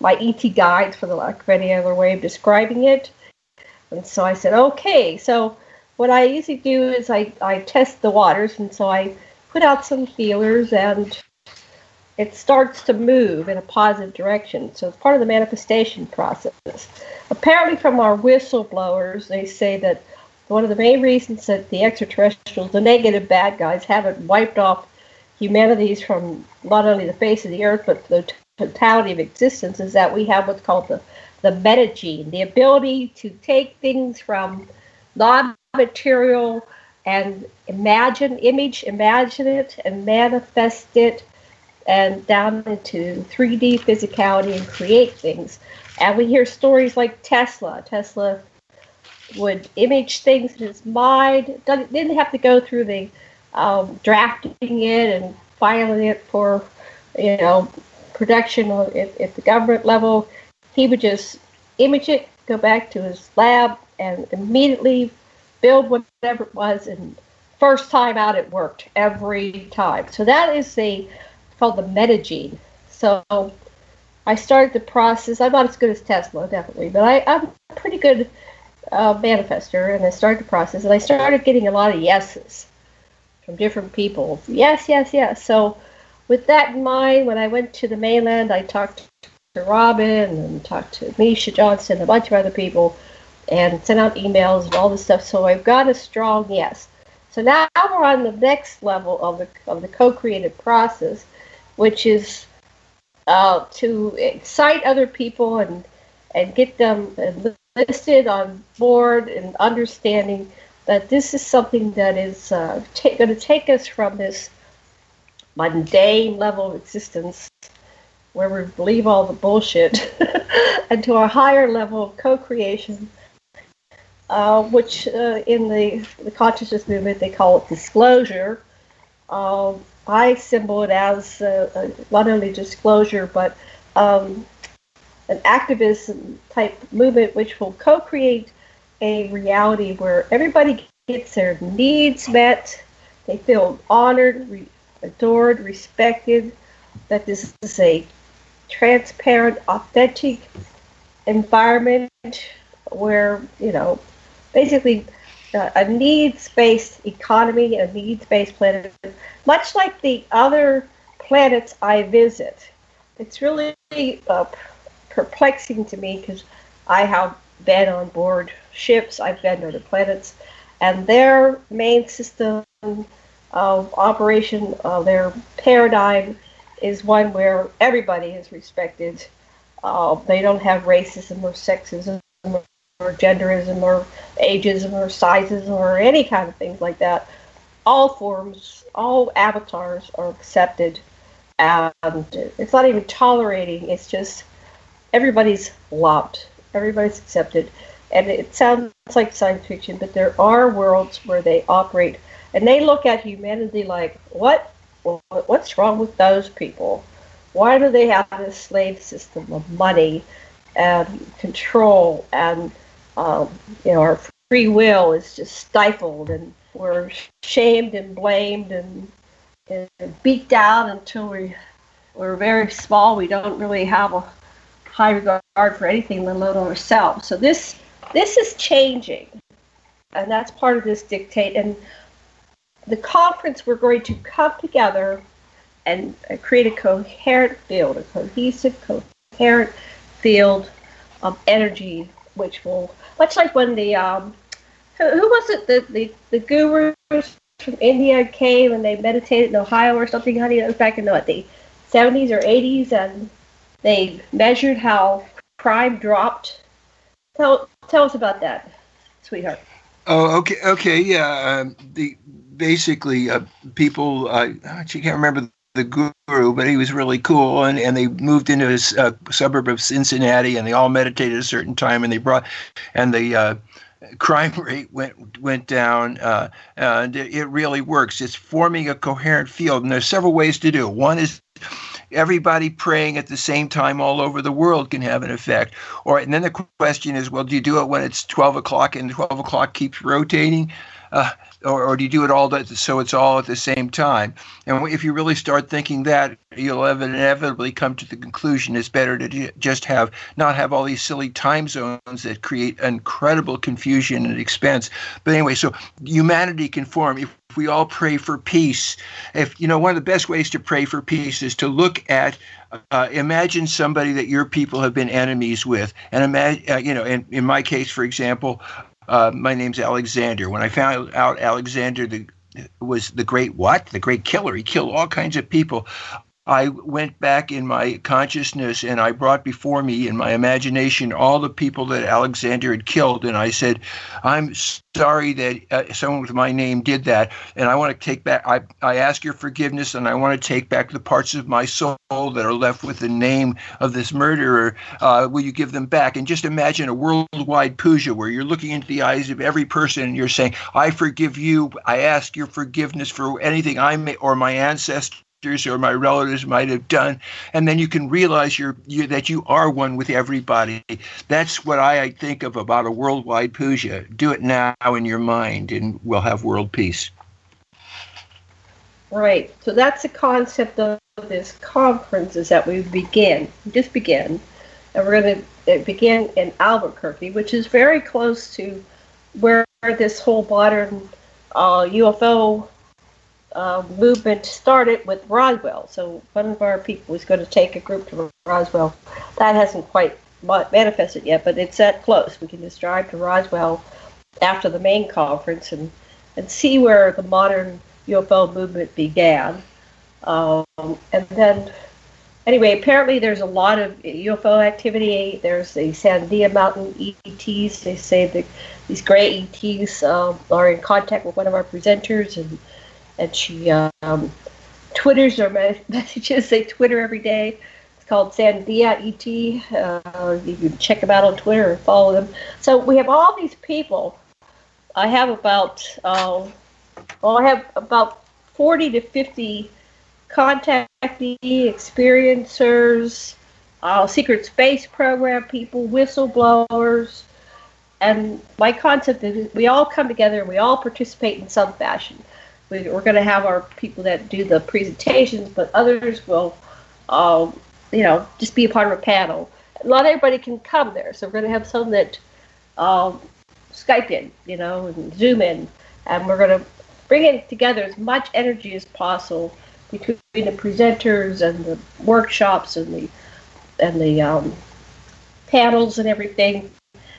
my ET guides, for the lack of any other way of describing it. And so I said, okay. So what I usually do is I, I test the waters, and so I put out some feelers, and it starts to move in a positive direction. So it's part of the manifestation process. Apparently, from our whistleblowers, they say that one of the main reasons that the extraterrestrials, the negative bad guys, haven't wiped off humanities from not only the face of the earth but the totality of existence is that we have what's called the, the metagene, the ability to take things from non-material and imagine, image, imagine it, and manifest it, and down into 3D physicality and create things. And we hear stories like Tesla. Tesla would image things in his mind. Didn't have to go through the um, drafting it and filing it for, you know, production or at, at the government level. He would just image it, go back to his lab, and immediately build whatever it was. And first time out, it worked every time. So that is the called the metagene. So I started the process. I'm not as good as Tesla, definitely, but I, I'm a pretty good uh, manifester, and I started the process, and I started getting a lot of yeses from different people. Yes, yes, yes. So with that in mind, when I went to the mainland, I talked to Robin and talked to Misha Johnson, a bunch of other people, and sent out emails and all this stuff. So I've got a strong yes. So now we're on the next level of the of the co-creative process, which is uh, to excite other people and and get them listed on board and understanding that this is something that is uh, going to take us from this mundane level of existence where we believe all the bullshit and to a higher level of co-creation uh, which uh, in the, the consciousness movement they call it disclosure. Uh, i symbol it as uh, not only disclosure but um, an activism type movement which will co-create a reality where everybody gets their needs met they feel honored re- adored, respected, that this is a transparent, authentic environment where, you know, basically uh, a needs-based economy, a needs-based planet, much like the other planets I visit. It's really uh, perplexing to me because I have been on board ships, I've been on the planets, and their main system of operation of their paradigm is one where everybody is respected. Uh, they don't have racism or sexism or genderism or ageism or sizes or any kind of things like that. All forms, all avatars are accepted, and it's not even tolerating. It's just everybody's loved, everybody's accepted, and it sounds like science fiction, but there are worlds where they operate and they look at humanity like, what? What's wrong with those people? Why do they have this slave system of money and control and um, you know our free will is just stifled and we're shamed and blamed and, and beat down until we we're very small. We don't really have a high regard for anything, let alone ourselves. So this this is changing, and that's part of this dictate. And the conference, we're going to come together and create a coherent field, a cohesive, coherent field of energy, which will, much like when the, um, who, who was it, the, the, the gurus from India came and they meditated in Ohio or something, honey, that was back in the, what, the 70s or 80s, and they measured how crime dropped. Tell, tell us about that, sweetheart. Oh, okay, okay, yeah. Um, the basically uh, people uh, I can't remember the guru, but he was really cool. And, and they moved into a uh, suburb of Cincinnati, and they all meditated a certain time, and they brought and the uh, crime rate went went down, uh, and it really works. It's forming a coherent field, and there's several ways to do. it. One is everybody praying at the same time all over the world can have an effect. Or and then the question is, well, do you do it when it's 12 o'clock and 12 o'clock keeps rotating? Uh, or, or do you do it all that so it's all at the same time? And if you really start thinking that, you'll inevitably come to the conclusion it's better to just have not have all these silly time zones that create incredible confusion and expense. But anyway, so humanity can form if we all pray for peace. If you know, one of the best ways to pray for peace is to look at uh, imagine somebody that your people have been enemies with, and imagine, uh, you know, in, in my case, for example, uh, my name's Alexander. When I found out Alexander the, was the great what? The great killer. He killed all kinds of people. I went back in my consciousness and I brought before me in my imagination all the people that Alexander had killed. And I said, I'm sorry that uh, someone with my name did that. And I want to take back, I, I ask your forgiveness and I want to take back the parts of my soul that are left with the name of this murderer. Uh, will you give them back? And just imagine a worldwide puja where you're looking into the eyes of every person and you're saying, I forgive you. I ask your forgiveness for anything I may or my ancestors or my relatives might have done. And then you can realize you're, you that you are one with everybody. That's what i think of about a worldwide puja. Do it now in your mind and we'll have world peace. Right. So that's the concept of this conference is that we begin just begin. And we're going to begin in albuquerque which is very close to where this whole modern uh, ufo uh, movement started with Roswell. So one of our people was going to take a group to Roswell. That hasn't quite manifested yet, but it's that close. We can just drive to Roswell after the main conference and, and see where the modern UFO movement began. Um, and then, anyway, apparently there's a lot of UFO activity. There's the Sandia Mountain ETs. They say that these gray ETs um, are in contact with one of our presenters and and she um, twitters her messages. They Twitter every day. It's called Sandia ET. Uh, you can check them out on Twitter and follow them. So we have all these people. I have about uh, well, I have about forty to fifty contactee experiencers, uh, secret space program people, whistleblowers. And my concept is we all come together and we all participate in some fashion we, are going to have our people that do the presentations, but others will, um, you know, just be a part of a panel. Not everybody can come there, so we're going to have some that um, Skype in, you know, and Zoom in, and we're going to bring it together as much energy as possible between the presenters and the workshops and the and the um, panels and everything,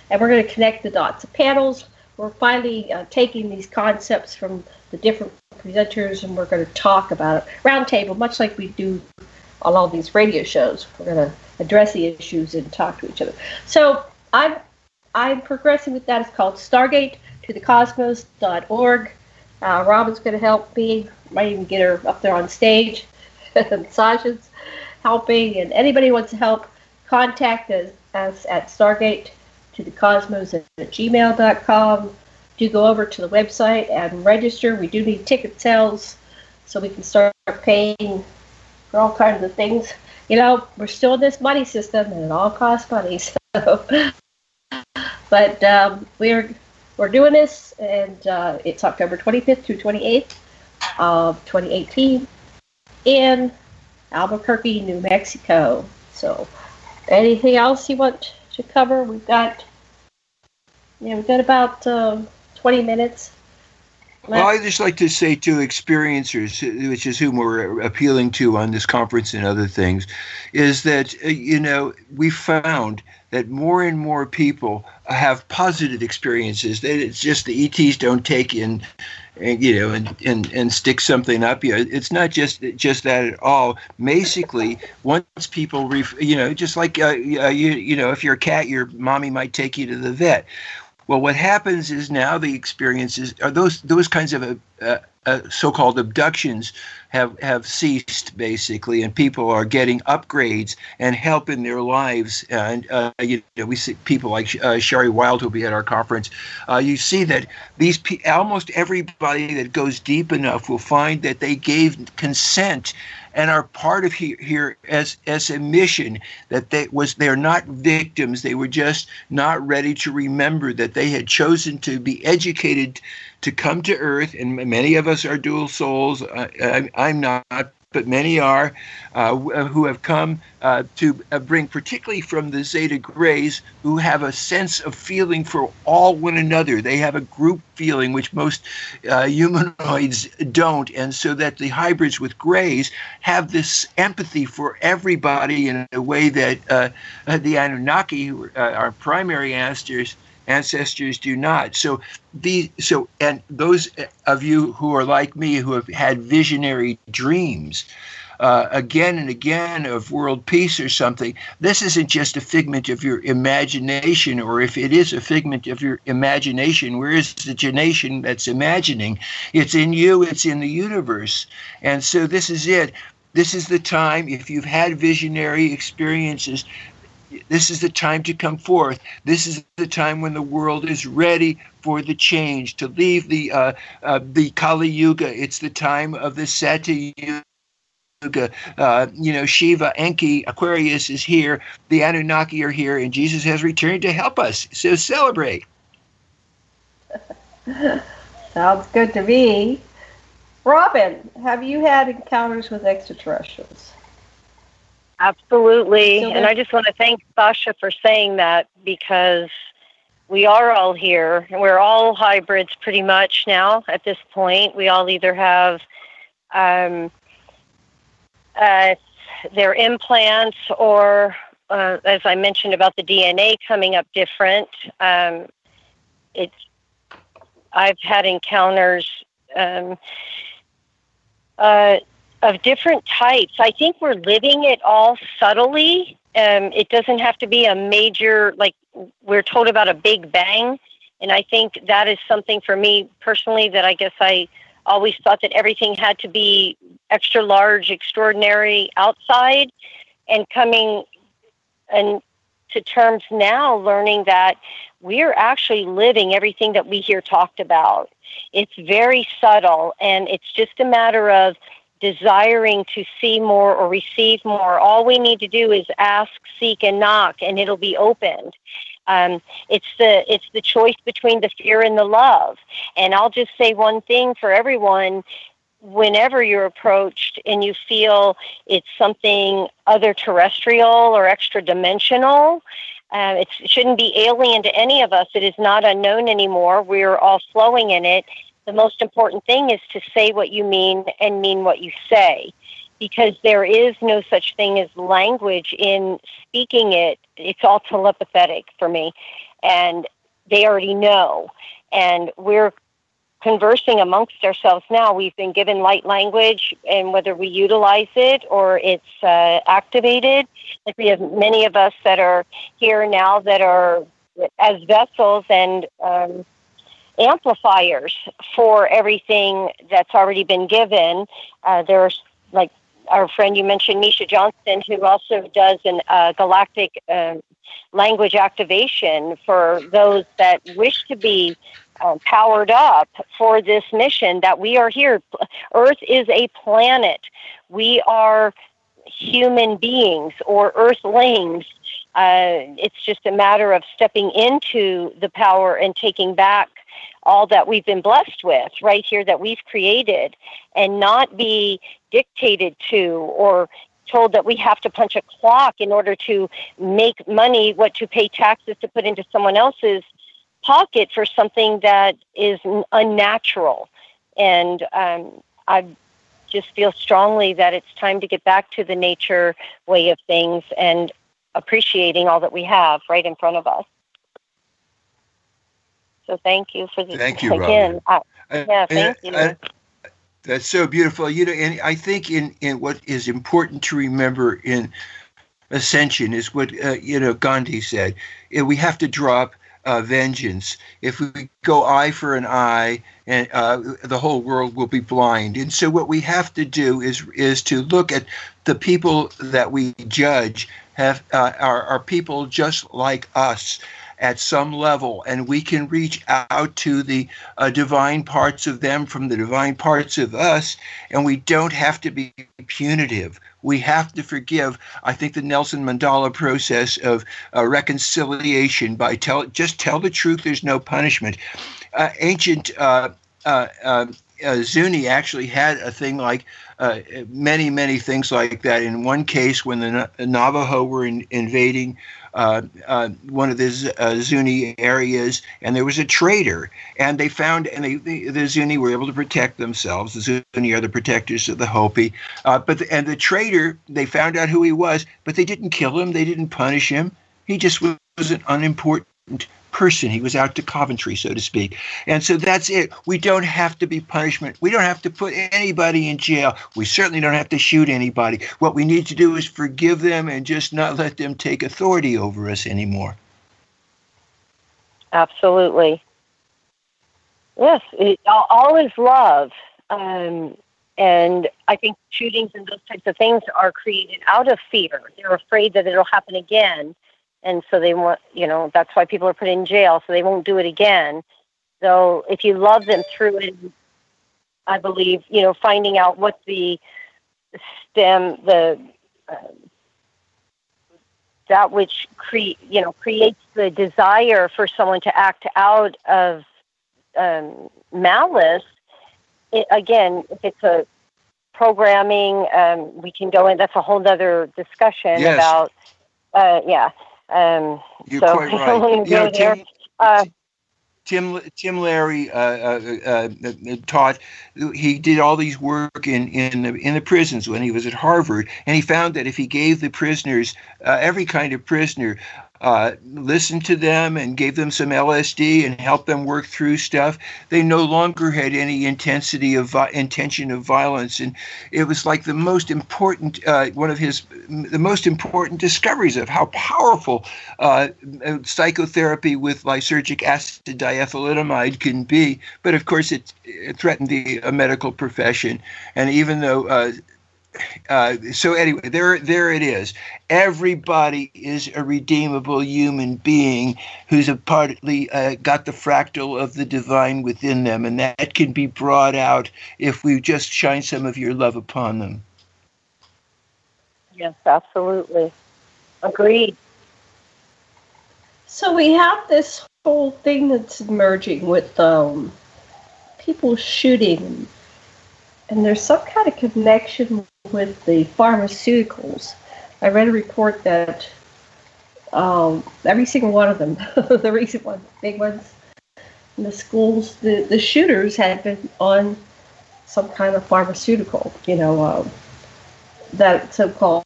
and we're going to connect the dots. The panels, we're finally uh, taking these concepts from the different presenters and we're going to talk about it. Roundtable, much like we do on all these radio shows. We're going to address the issues and talk to each other. So I'm I'm progressing with that. It's called Stargate to the Cosmos.org. Uh, Robin's going to help me. Might even get her up there on stage. And Sasha's helping, and anybody wants to help, contact us, us at Stargate to the Cosmos at gmail.com do go over to the website and register. We do need ticket sales so we can start paying for all kinds of things. You know, we're still in this money system and it all costs money. So, but um, we're we're doing this, and uh, it's October 25th through 28th of 2018 in Albuquerque, New Mexico. So, anything else you want to cover? We've got yeah, we've got about. Um, 20 minutes. Well, I just like to say to experiencers, which is whom we're appealing to on this conference and other things, is that uh, you know we found that more and more people have positive experiences. That it's just the ETs don't take in, and you know, and, and and stick something up you. It's not just just that at all. Basically, once people, ref, you know, just like uh, you you know, if you're a cat, your mommy might take you to the vet well, what happens is now the experiences are those those kinds of uh, uh, so-called abductions have have ceased basically, and people are getting upgrades and help in their lives. And uh, you know, we see people like uh, Sherry Wilde who'll be at our conference. Uh, you see that these almost everybody that goes deep enough will find that they gave consent and are part of here, here as as a mission that they was they're not victims. They were just not ready to remember that they had chosen to be educated to come to earth and many of us are dual souls. I, am not but many are uh, uh, who have come uh, to uh, bring, particularly from the Zeta Greys, who have a sense of feeling for all one another. They have a group feeling, which most uh, humanoids don't. And so that the hybrids with Greys have this empathy for everybody in a way that uh, the Anunnaki, our primary ancestors, ancestors do not. So the so and those of you who are like me who have had visionary dreams uh, again and again of world peace or something, this isn't just a figment of your imagination, or if it is a figment of your imagination, where is the generation that's imagining? It's in you, it's in the universe. And so this is it. This is the time, if you've had visionary experiences, this is the time to come forth. This is the time when the world is ready for the change to leave the uh, uh, the Kali Yuga. It's the time of the Satya Yuga. Uh, you know, Shiva, Enki, Aquarius is here. The Anunnaki are here, and Jesus has returned to help us. So celebrate. Sounds good to me. Robin, have you had encounters with extraterrestrials? Absolutely. and I just want to thank Sasha for saying that because we are all here. We're all hybrids pretty much now at this point. We all either have um, uh, their implants or, uh, as I mentioned about the DNA coming up different. Um, it's I've had encounters. Um, uh, of different types. I think we're living it all subtly. Um, it doesn't have to be a major, like we're told about a big bang. And I think that is something for me personally that I guess I always thought that everything had to be extra large, extraordinary outside. And coming and to terms now, learning that we're actually living everything that we hear talked about. It's very subtle, and it's just a matter of desiring to see more or receive more, all we need to do is ask, seek, and knock, and it'll be opened. Um, it's the it's the choice between the fear and the love. And I'll just say one thing for everyone: whenever you're approached and you feel it's something other terrestrial or extra dimensional, uh, it shouldn't be alien to any of us. It is not unknown anymore. We're all flowing in it the most important thing is to say what you mean and mean what you say because there is no such thing as language in speaking it. It's all telepathic for me. And they already know. And we're conversing amongst ourselves now. We've been given light language, and whether we utilize it or it's uh, activated, like we have many of us that are here now that are as vessels and um, amplifiers for everything that's already been given. Uh, there's like our friend you mentioned, Misha Johnson, who also does a uh, galactic uh, language activation for those that wish to be uh, powered up for this mission that we are here. Earth is a planet. We are human beings or earthlings. Uh, it's just a matter of stepping into the power and taking back all that we've been blessed with right here that we've created and not be dictated to or told that we have to punch a clock in order to make money, what to pay taxes to put into someone else's pocket for something that is unnatural. And um, I just feel strongly that it's time to get back to the nature way of things and appreciating all that we have right in front of us. So thank you for the thank you again. Uh, yeah, thank you. I, that's so beautiful. You know, and I think in in what is important to remember in ascension is what uh, you know Gandhi said. We have to drop uh, vengeance. If we go eye for an eye, and uh, the whole world will be blind. And so, what we have to do is is to look at the people that we judge have uh, are, are people just like us at some level, and we can reach out to the uh, divine parts of them from the divine parts of us, and we don't have to be punitive. We have to forgive. I think the Nelson Mandela process of uh, reconciliation by tell just tell the truth. There's no punishment. Uh, ancient uh, uh, uh, Zuni actually had a thing like uh, many, many things like that. In one case, when the Navajo were in, invading uh, uh, one of the uh, Zuni areas, and there was a traitor, and they found, and they, the, the Zuni were able to protect themselves. The Zuni are the protectors of the Hopi, uh, but the, and the traitor, they found out who he was, but they didn't kill him, they didn't punish him. He just was an unimportant person. He was out to Coventry, so to speak. And so that's it. We don't have to be punishment. We don't have to put anybody in jail. We certainly don't have to shoot anybody. What we need to do is forgive them and just not let them take authority over us anymore. Absolutely. Yes, it, all is love. Um, and I think shootings and those types of things are created out of fear. They're afraid that it'll happen again and so they want you know that's why people are put in jail so they won't do it again so if you love them through it i believe you know finding out what the stem the uh, that which create you know creates the desire for someone to act out of um, malice it, again if it's a programming um, we can go in that's a whole other discussion yes. about uh, yeah um, You're so quite right. You know. Tim, Uh, Tim Tim Leary uh, uh, uh, uh, taught. He did all these work in in the, in the prisons when he was at Harvard, and he found that if he gave the prisoners uh, every kind of prisoner uh, listened to them and gave them some LSD and helped them work through stuff, they no longer had any intensity of intention of violence, and it was like the most important uh, one of his the most important discoveries of how powerful uh, psychotherapy with lysergic acid diethylamide can be. But of course, it, it threatened the uh, medical profession, and even though uh, so anyway, there, there it is. Everybody is a redeemable human being who's a partly uh, got the fractal of the divine within them, and that can be brought out if we just shine some of your love upon them. yes, absolutely. Agreed. So we have this whole thing that's emerging with um, people shooting, and there's some kind of connection with the pharmaceuticals. I read a report that um, every single one of them, the recent ones, big ones, the schools, the, the shooters had been on some kind of pharmaceutical, you know, um, that so-called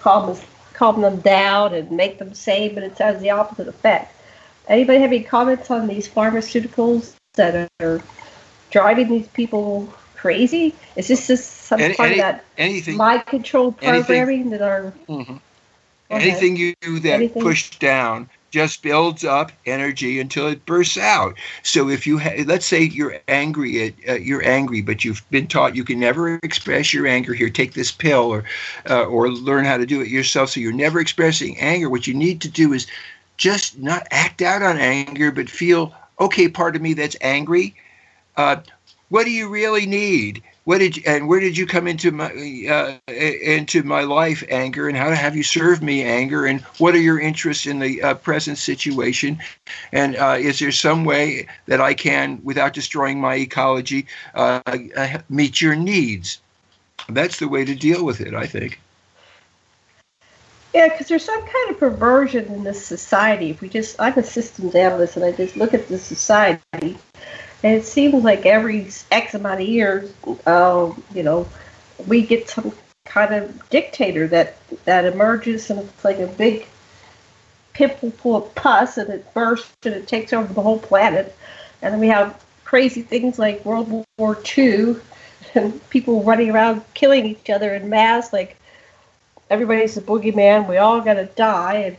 calm, calm them down and make them sane, but it has the opposite effect. Anybody have any comments on these pharmaceuticals that are driving these people crazy? Is this just some Any- part any- of that anything- mind control anything- programming that are Mhm. Go ahead. Anything you do that Anything? push down just builds up energy until it bursts out. So if you ha- let's say you're angry at uh, you're angry, but you've been taught you can never express your anger. Here, take this pill, or uh, or learn how to do it yourself. So you're never expressing anger. What you need to do is just not act out on anger, but feel okay. Part of me that's angry. Uh, what do you really need? What did you, and where did you come into my uh, into my life, anger, and how have you served me, anger, and what are your interests in the uh, present situation, and uh, is there some way that I can, without destroying my ecology, uh, uh, meet your needs? That's the way to deal with it, I think. Yeah, because there's some kind of perversion in this society. If we just, I'm a systems analyst, and I just look at the society, it seems like every X amount of years, uh, you know, we get some kind of dictator that that emerges, and it's like a big pimple full of pus, and it bursts and it takes over the whole planet. And then we have crazy things like World War II, and people running around killing each other in mass, like everybody's a boogeyman. We all gotta die, and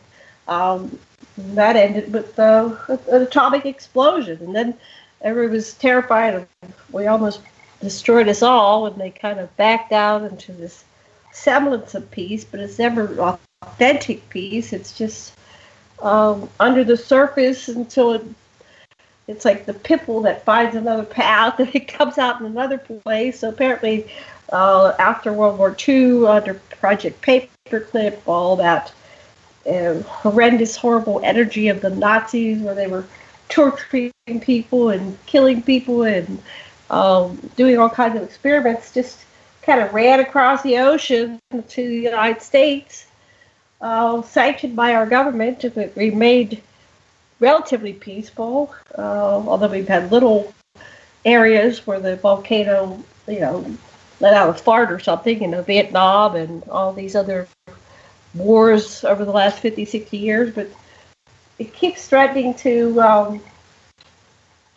um, that ended with uh, an atomic explosion, and then everyone was terrified. We almost destroyed us all, and they kind of backed out into this semblance of peace, but it's never authentic peace. It's just um, under the surface until it, it's like the pimple that finds another path and it comes out in another place. So apparently, uh, after World War II, under Project Paperclip, all that uh, horrendous, horrible energy of the Nazis, where they were torturing people and killing people and um, doing all kinds of experiments, just kind of ran across the ocean to the United States, uh, sanctioned by our government. We remained relatively peaceful, uh, although we've had little areas where the volcano, you know, let out a fart or something, you know, Vietnam and all these other wars over the last 50, 60 years, but it keeps threatening to um,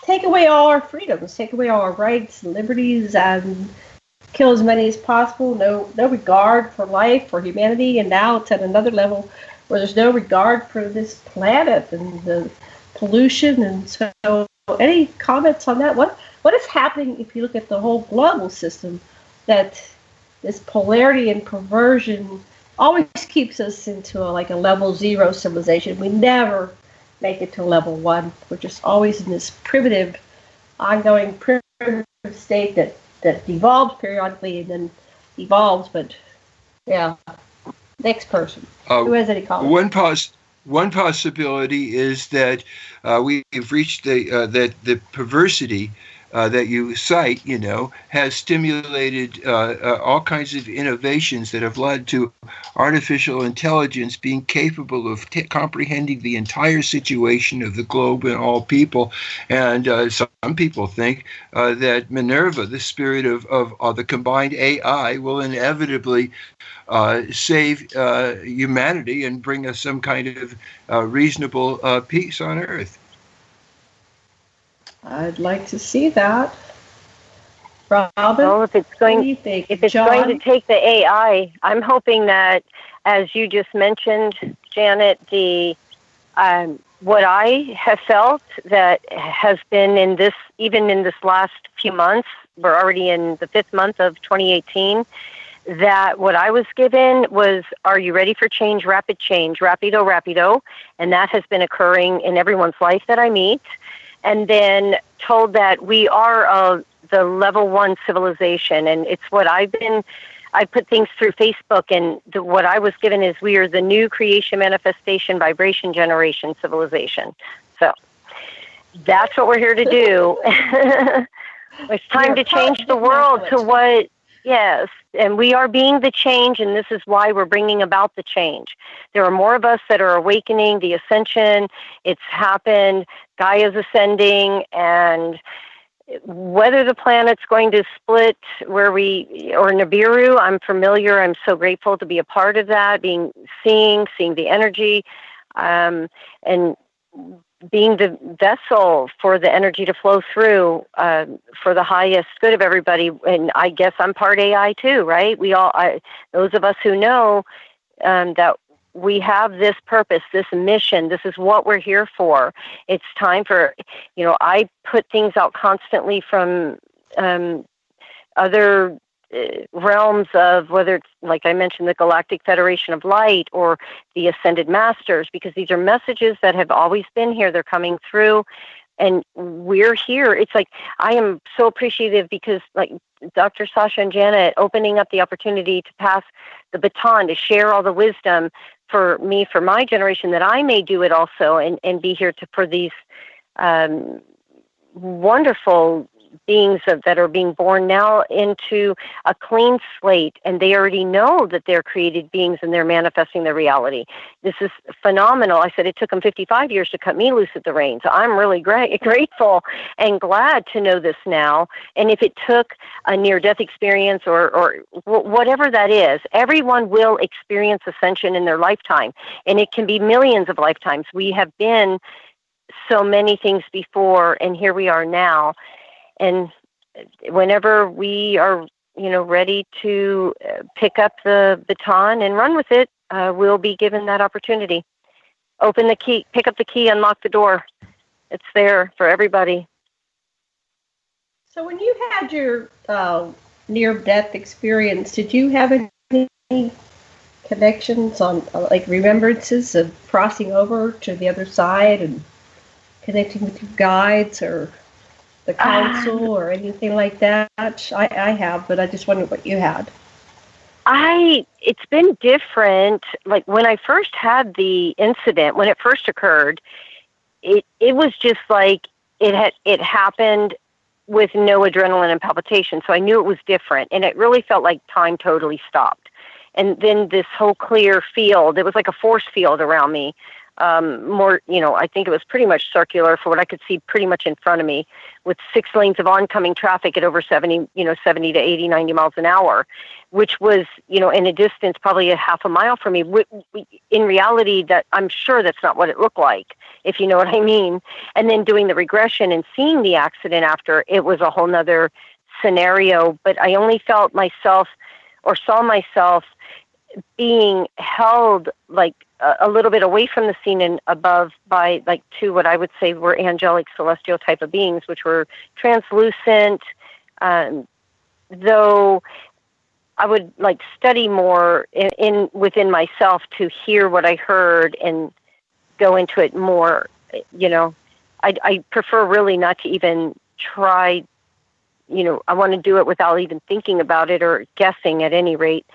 take away all our freedoms, take away all our rights and liberties, and kill as many as possible. No, no regard for life, for humanity, and now it's at another level where there's no regard for this planet and the pollution. And so, any comments on that? What what is happening if you look at the whole global system? That this polarity and perversion always keeps us into a, like a level zero civilization. We never make it to level one. We're just always in this primitive, ongoing primitive state that that devolves periodically and then evolves. But yeah, next person. Uh, Who has any comments? One pos- one possibility is that uh, we've reached the uh, that the perversity uh, that you cite, you know, has stimulated uh, uh, all kinds of innovations that have led to artificial intelligence being capable of t- comprehending the entire situation of the globe and all people. And uh, some people think uh, that Minerva, the spirit of, of, of, the combined AI, will inevitably save humanity and bring us some kind of reasonable peace on Earth. I'd like to see that. Robin, well, if it's going, if it's John? going to take the AI, I'm hoping that, as you just mentioned, Janet, the um, what I have felt that has been in this, even in this last few months, we're already in the fifth month of 2018. That what I was given was, "Are you ready for change? Rapid change, rapido, rapido," and that has been occurring in everyone's life that I meet and then told that we are uh, the level one civilization. And it's what I've been, I put things through Facebook, and the, what I was given is we are the new creation manifestation vibration generation civilization. So that's what we're here to do. it's time to change the world to what Yes, and we are being the change, and this is why we're bringing about the change. There are more of us that are awakening, the ascension, it's happened, Gaia's ascending, and whether the planet's going to split where we or Nibiru, I'm familiar. I'm so grateful to be a part of that, being seeing, seeing the energy, um, and being the vessel for the energy to flow through uh, for the highest good of everybody. And I guess I'm part AI too, right? We all, I, those of us who know um, that we have this purpose, this mission, this is what we're here for. It's time for, you know, I put things out constantly from um, other realms of whether it's like I mentioned the Galactic Federation of Light or the Ascended Masters because these are messages that have always been here they're coming through and we're here it's like I am so appreciative because like Dr. Sasha and Janet opening up the opportunity to pass the baton to share all the wisdom for me for my generation that I may do it also and and be here to for these um, wonderful beings of, that are being born now into a clean slate and they already know that they're created beings and they're manifesting their reality. This is phenomenal. I said it took them 55 years to cut me loose at the reins. I'm really great, grateful and glad to know this now. And if it took a near death experience or, or whatever that is, everyone will experience ascension in their lifetime. And it can be millions of lifetimes. We have been so many things before, and here we are now and whenever we are you know ready to uh, pick up the baton and run with it uh, we'll be given that opportunity open the key, pick up the key, unlock the door. It's there for everybody. So when you had your uh, near-death experience, did you have any connections on, uh, like remembrances of crossing over to the other side and connecting with your guides or the council uh, or anything like that? I, I have, but I just wondered what you had. I it's been different. Like when I first had the incident, when it first occurred, it it was just like it had it happened with no adrenaline and palpitation. So I knew it was different, and it really felt like time totally stopped. And then this whole clear field, it was like a force field around me um, more, you know, I think it was pretty much circular for what I could see pretty much in front of me with six lanes of oncoming traffic at over 70, you know, 70 to 80, 90 miles an hour, which was, you know, in a distance probably a half a mile from me. In reality, that I'm sure that's not what it looked like, if you know what I mean. And then doing the regression and seeing the accident after, it was a whole nother scenario. But I only felt myself or saw myself being held like a, little bit away from the scene and above by like two what I would say were angelic celestial type of beings, which were translucent. Um, though I would like study more in, in within myself to hear what I heard and go into it more. You know, I, I prefer really not to even try. You know, I want to do it without even thinking about it or guessing at any rate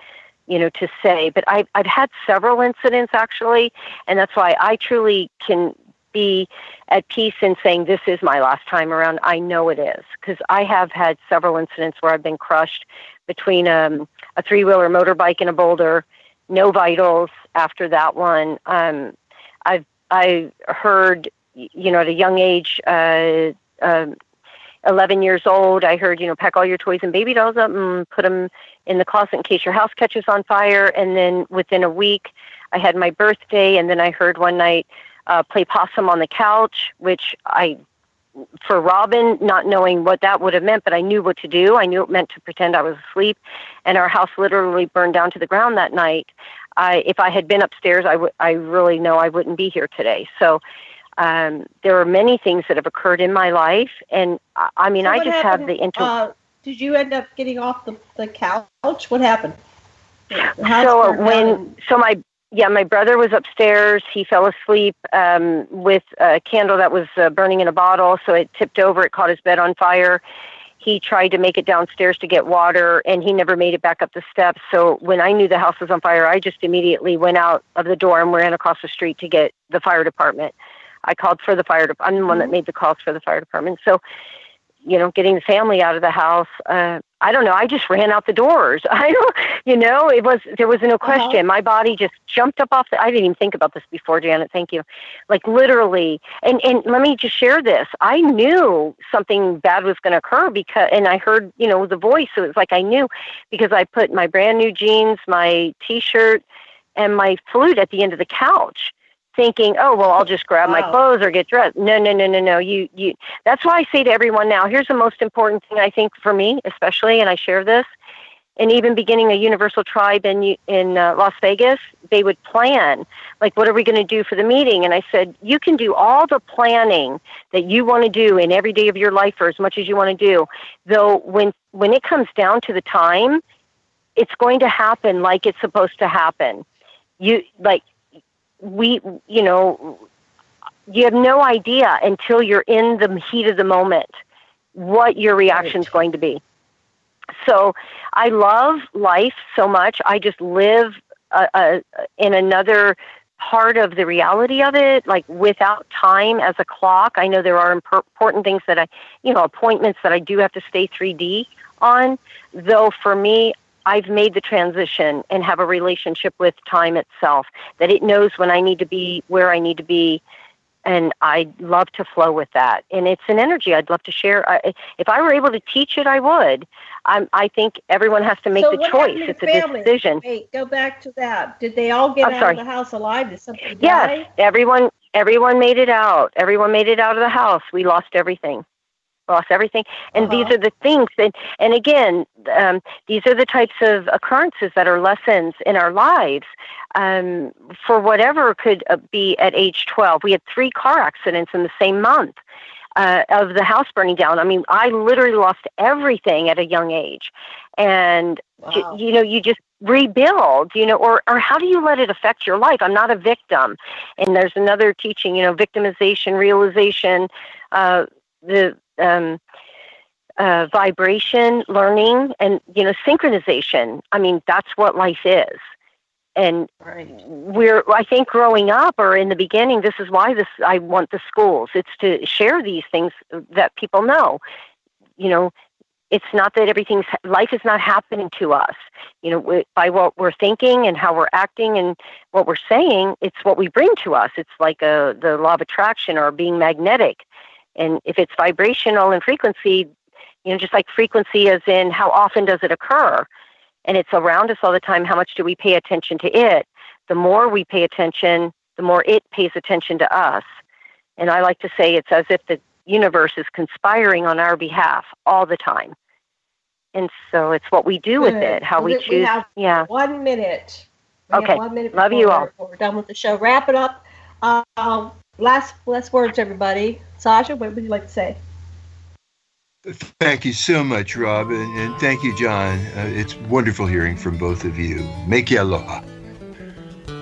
you know, to say. But I've, I've had several incidents actually, and that's why I truly can be at peace in saying this is my last time around. I know it is because I have had several incidents where I've been crushed between um, a three wheeler motorbike and a boulder, no vitals after that one. Um, I've I heard, you know, at a young age, uh, uh, 11 years old, I heard, you know, pack all your toys and baby dolls up and put them in the closet in case your house catches on fire. And then within a week, I had my birthday, and then I heard one night uh, play possum on the couch, which I, for Robin, not knowing what that would have meant, but I knew what to do. I knew it meant to pretend I was asleep, and our house literally burned down to the ground that night. I, if I had been upstairs, I would, I really know I wouldn't be here today. So, um, there are many things that have occurred in my life, and I, I mean, so I just happened, have the inter. Uh, did you end up getting off the, the couch? What happened? So when so my yeah my brother was upstairs. He fell asleep um, with a candle that was uh, burning in a bottle. So it tipped over. It caught his bed on fire. He tried to make it downstairs to get water, and he never made it back up the steps. So when I knew the house was on fire, I just immediately went out of the door and ran across the street to get the fire department. I called for the fire department. I'm the one that mm-hmm. made the calls for the fire department. So you know, getting the family out of the house. Uh, I don't know. I just ran out the doors. I don't, you know, it was, there was no uh-huh. question. Uh-huh. My body just jumped up off the, I didn't even think about this before, Janet. Thank you. Like literally. And, and let me just share this. I knew something bad was going to occur because, and I heard, you know, the voice. So it was like I knew because I put my brand new jeans, my t shirt, and my flute at the end of the couch thinking, oh well, I'll just grab my clothes or get dressed. No, no, no, no, no. You, you. That's why I say to everyone now. Here's the most important thing I think for me, especially, and I share this. And even beginning a universal tribe in in uh, Las Vegas, they would plan like, what are we going to do for the meeting? And I said, you can do all the planning that you want to do in every day of your life, or as much as you want to do. Though when when it comes down to the time, it's going to happen like it's supposed to happen. You like we, you know, you have no idea until you're in the heat of the moment what your reaction is right. going to be. So I love life so much. I just live uh, uh, in another part of the reality of it, like without time as a clock. I know there are important things that I, you know, appointments that I do have to stay 3D on. Though for me, I've made the transition and have a relationship with time itself, that it knows when I need to be where I need to be. And I love to flow with that. And it's an energy I'd love to share. I, if I were able to teach it, I would. I'm, I think everyone has to make so the choice. It's family? a decision. Wait, go back to that. Did they all get I'm out sorry. of the house alive? Did somebody die? Yes, everyone. Everyone made it out. Everyone made it out of the house. We lost everything. Lost everything. And uh-huh. these are the things that, and again, um, these are the types of occurrences that are lessons in our lives um, for whatever could uh, be at age 12. We had three car accidents in the same month. Uh, of the house burning down. I mean, I literally lost everything at a young age, and wow. you, you know, you just rebuild you know or or how do you let it affect your life i'm not a victim and there's another teaching you know victimization realization uh the um, uh, vibration, learning, and you know synchronization. I mean, that's what life is. And right. we're, I think, growing up or in the beginning, this is why this I want the schools. It's to share these things that people know. You know, it's not that everything's life is not happening to us. You know, by what we're thinking and how we're acting and what we're saying, it's what we bring to us. It's like a the law of attraction or being magnetic and if it's vibrational and frequency, you know, just like frequency as in how often does it occur, and it's around us all the time, how much do we pay attention to it? The more we pay attention, the more it pays attention to us. And I like to say it's as if the universe is conspiring on our behalf all the time. And so it's what we do Good. with it, how we, we choose. We have yeah. one minute. We okay. One minute Love you all. We're done with the show. Wrap it up. Um, last last words, everybody. Sasha, what would you like to say? Thank you so much, Rob, and, and thank you, John. Uh, it's wonderful hearing from both of you. Make aloha.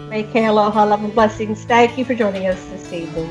Make aloha, love and blessings. Thank you for joining us this evening.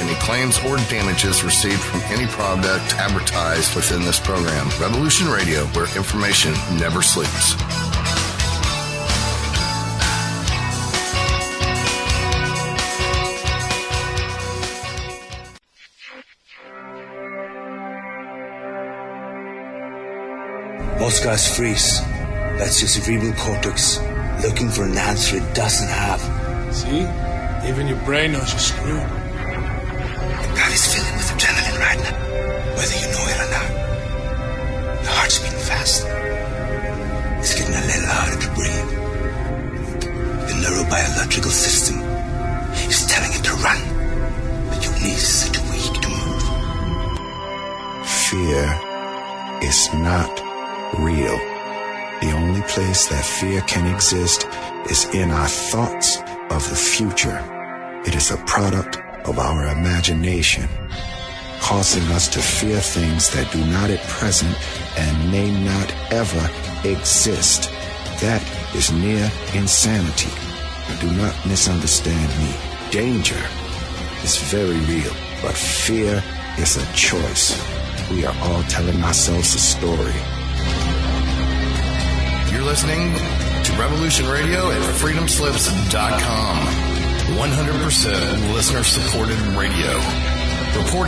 any claims or damages received from any product advertised within this program. Revolution Radio, where information never sleeps. Most freeze. That's your cerebral cortex looking for an answer it doesn't have. See? Even your brain knows you're screwed body's filling with adrenaline right now, whether you know it or not. Your heart's beating fast. It's getting a little harder to breathe. The neurobiological system is telling it to run, but your knees are too weak to move. Fear is not real. The only place that fear can exist is in our thoughts of the future. It is a product of our imagination, causing us to fear things that do not at present and may not ever exist. That is near insanity. Do not misunderstand me. Danger is very real, but fear is a choice. We are all telling ourselves a story. You're listening to Revolution Radio at freedomslips.com. 100% listener supported radio. Reporting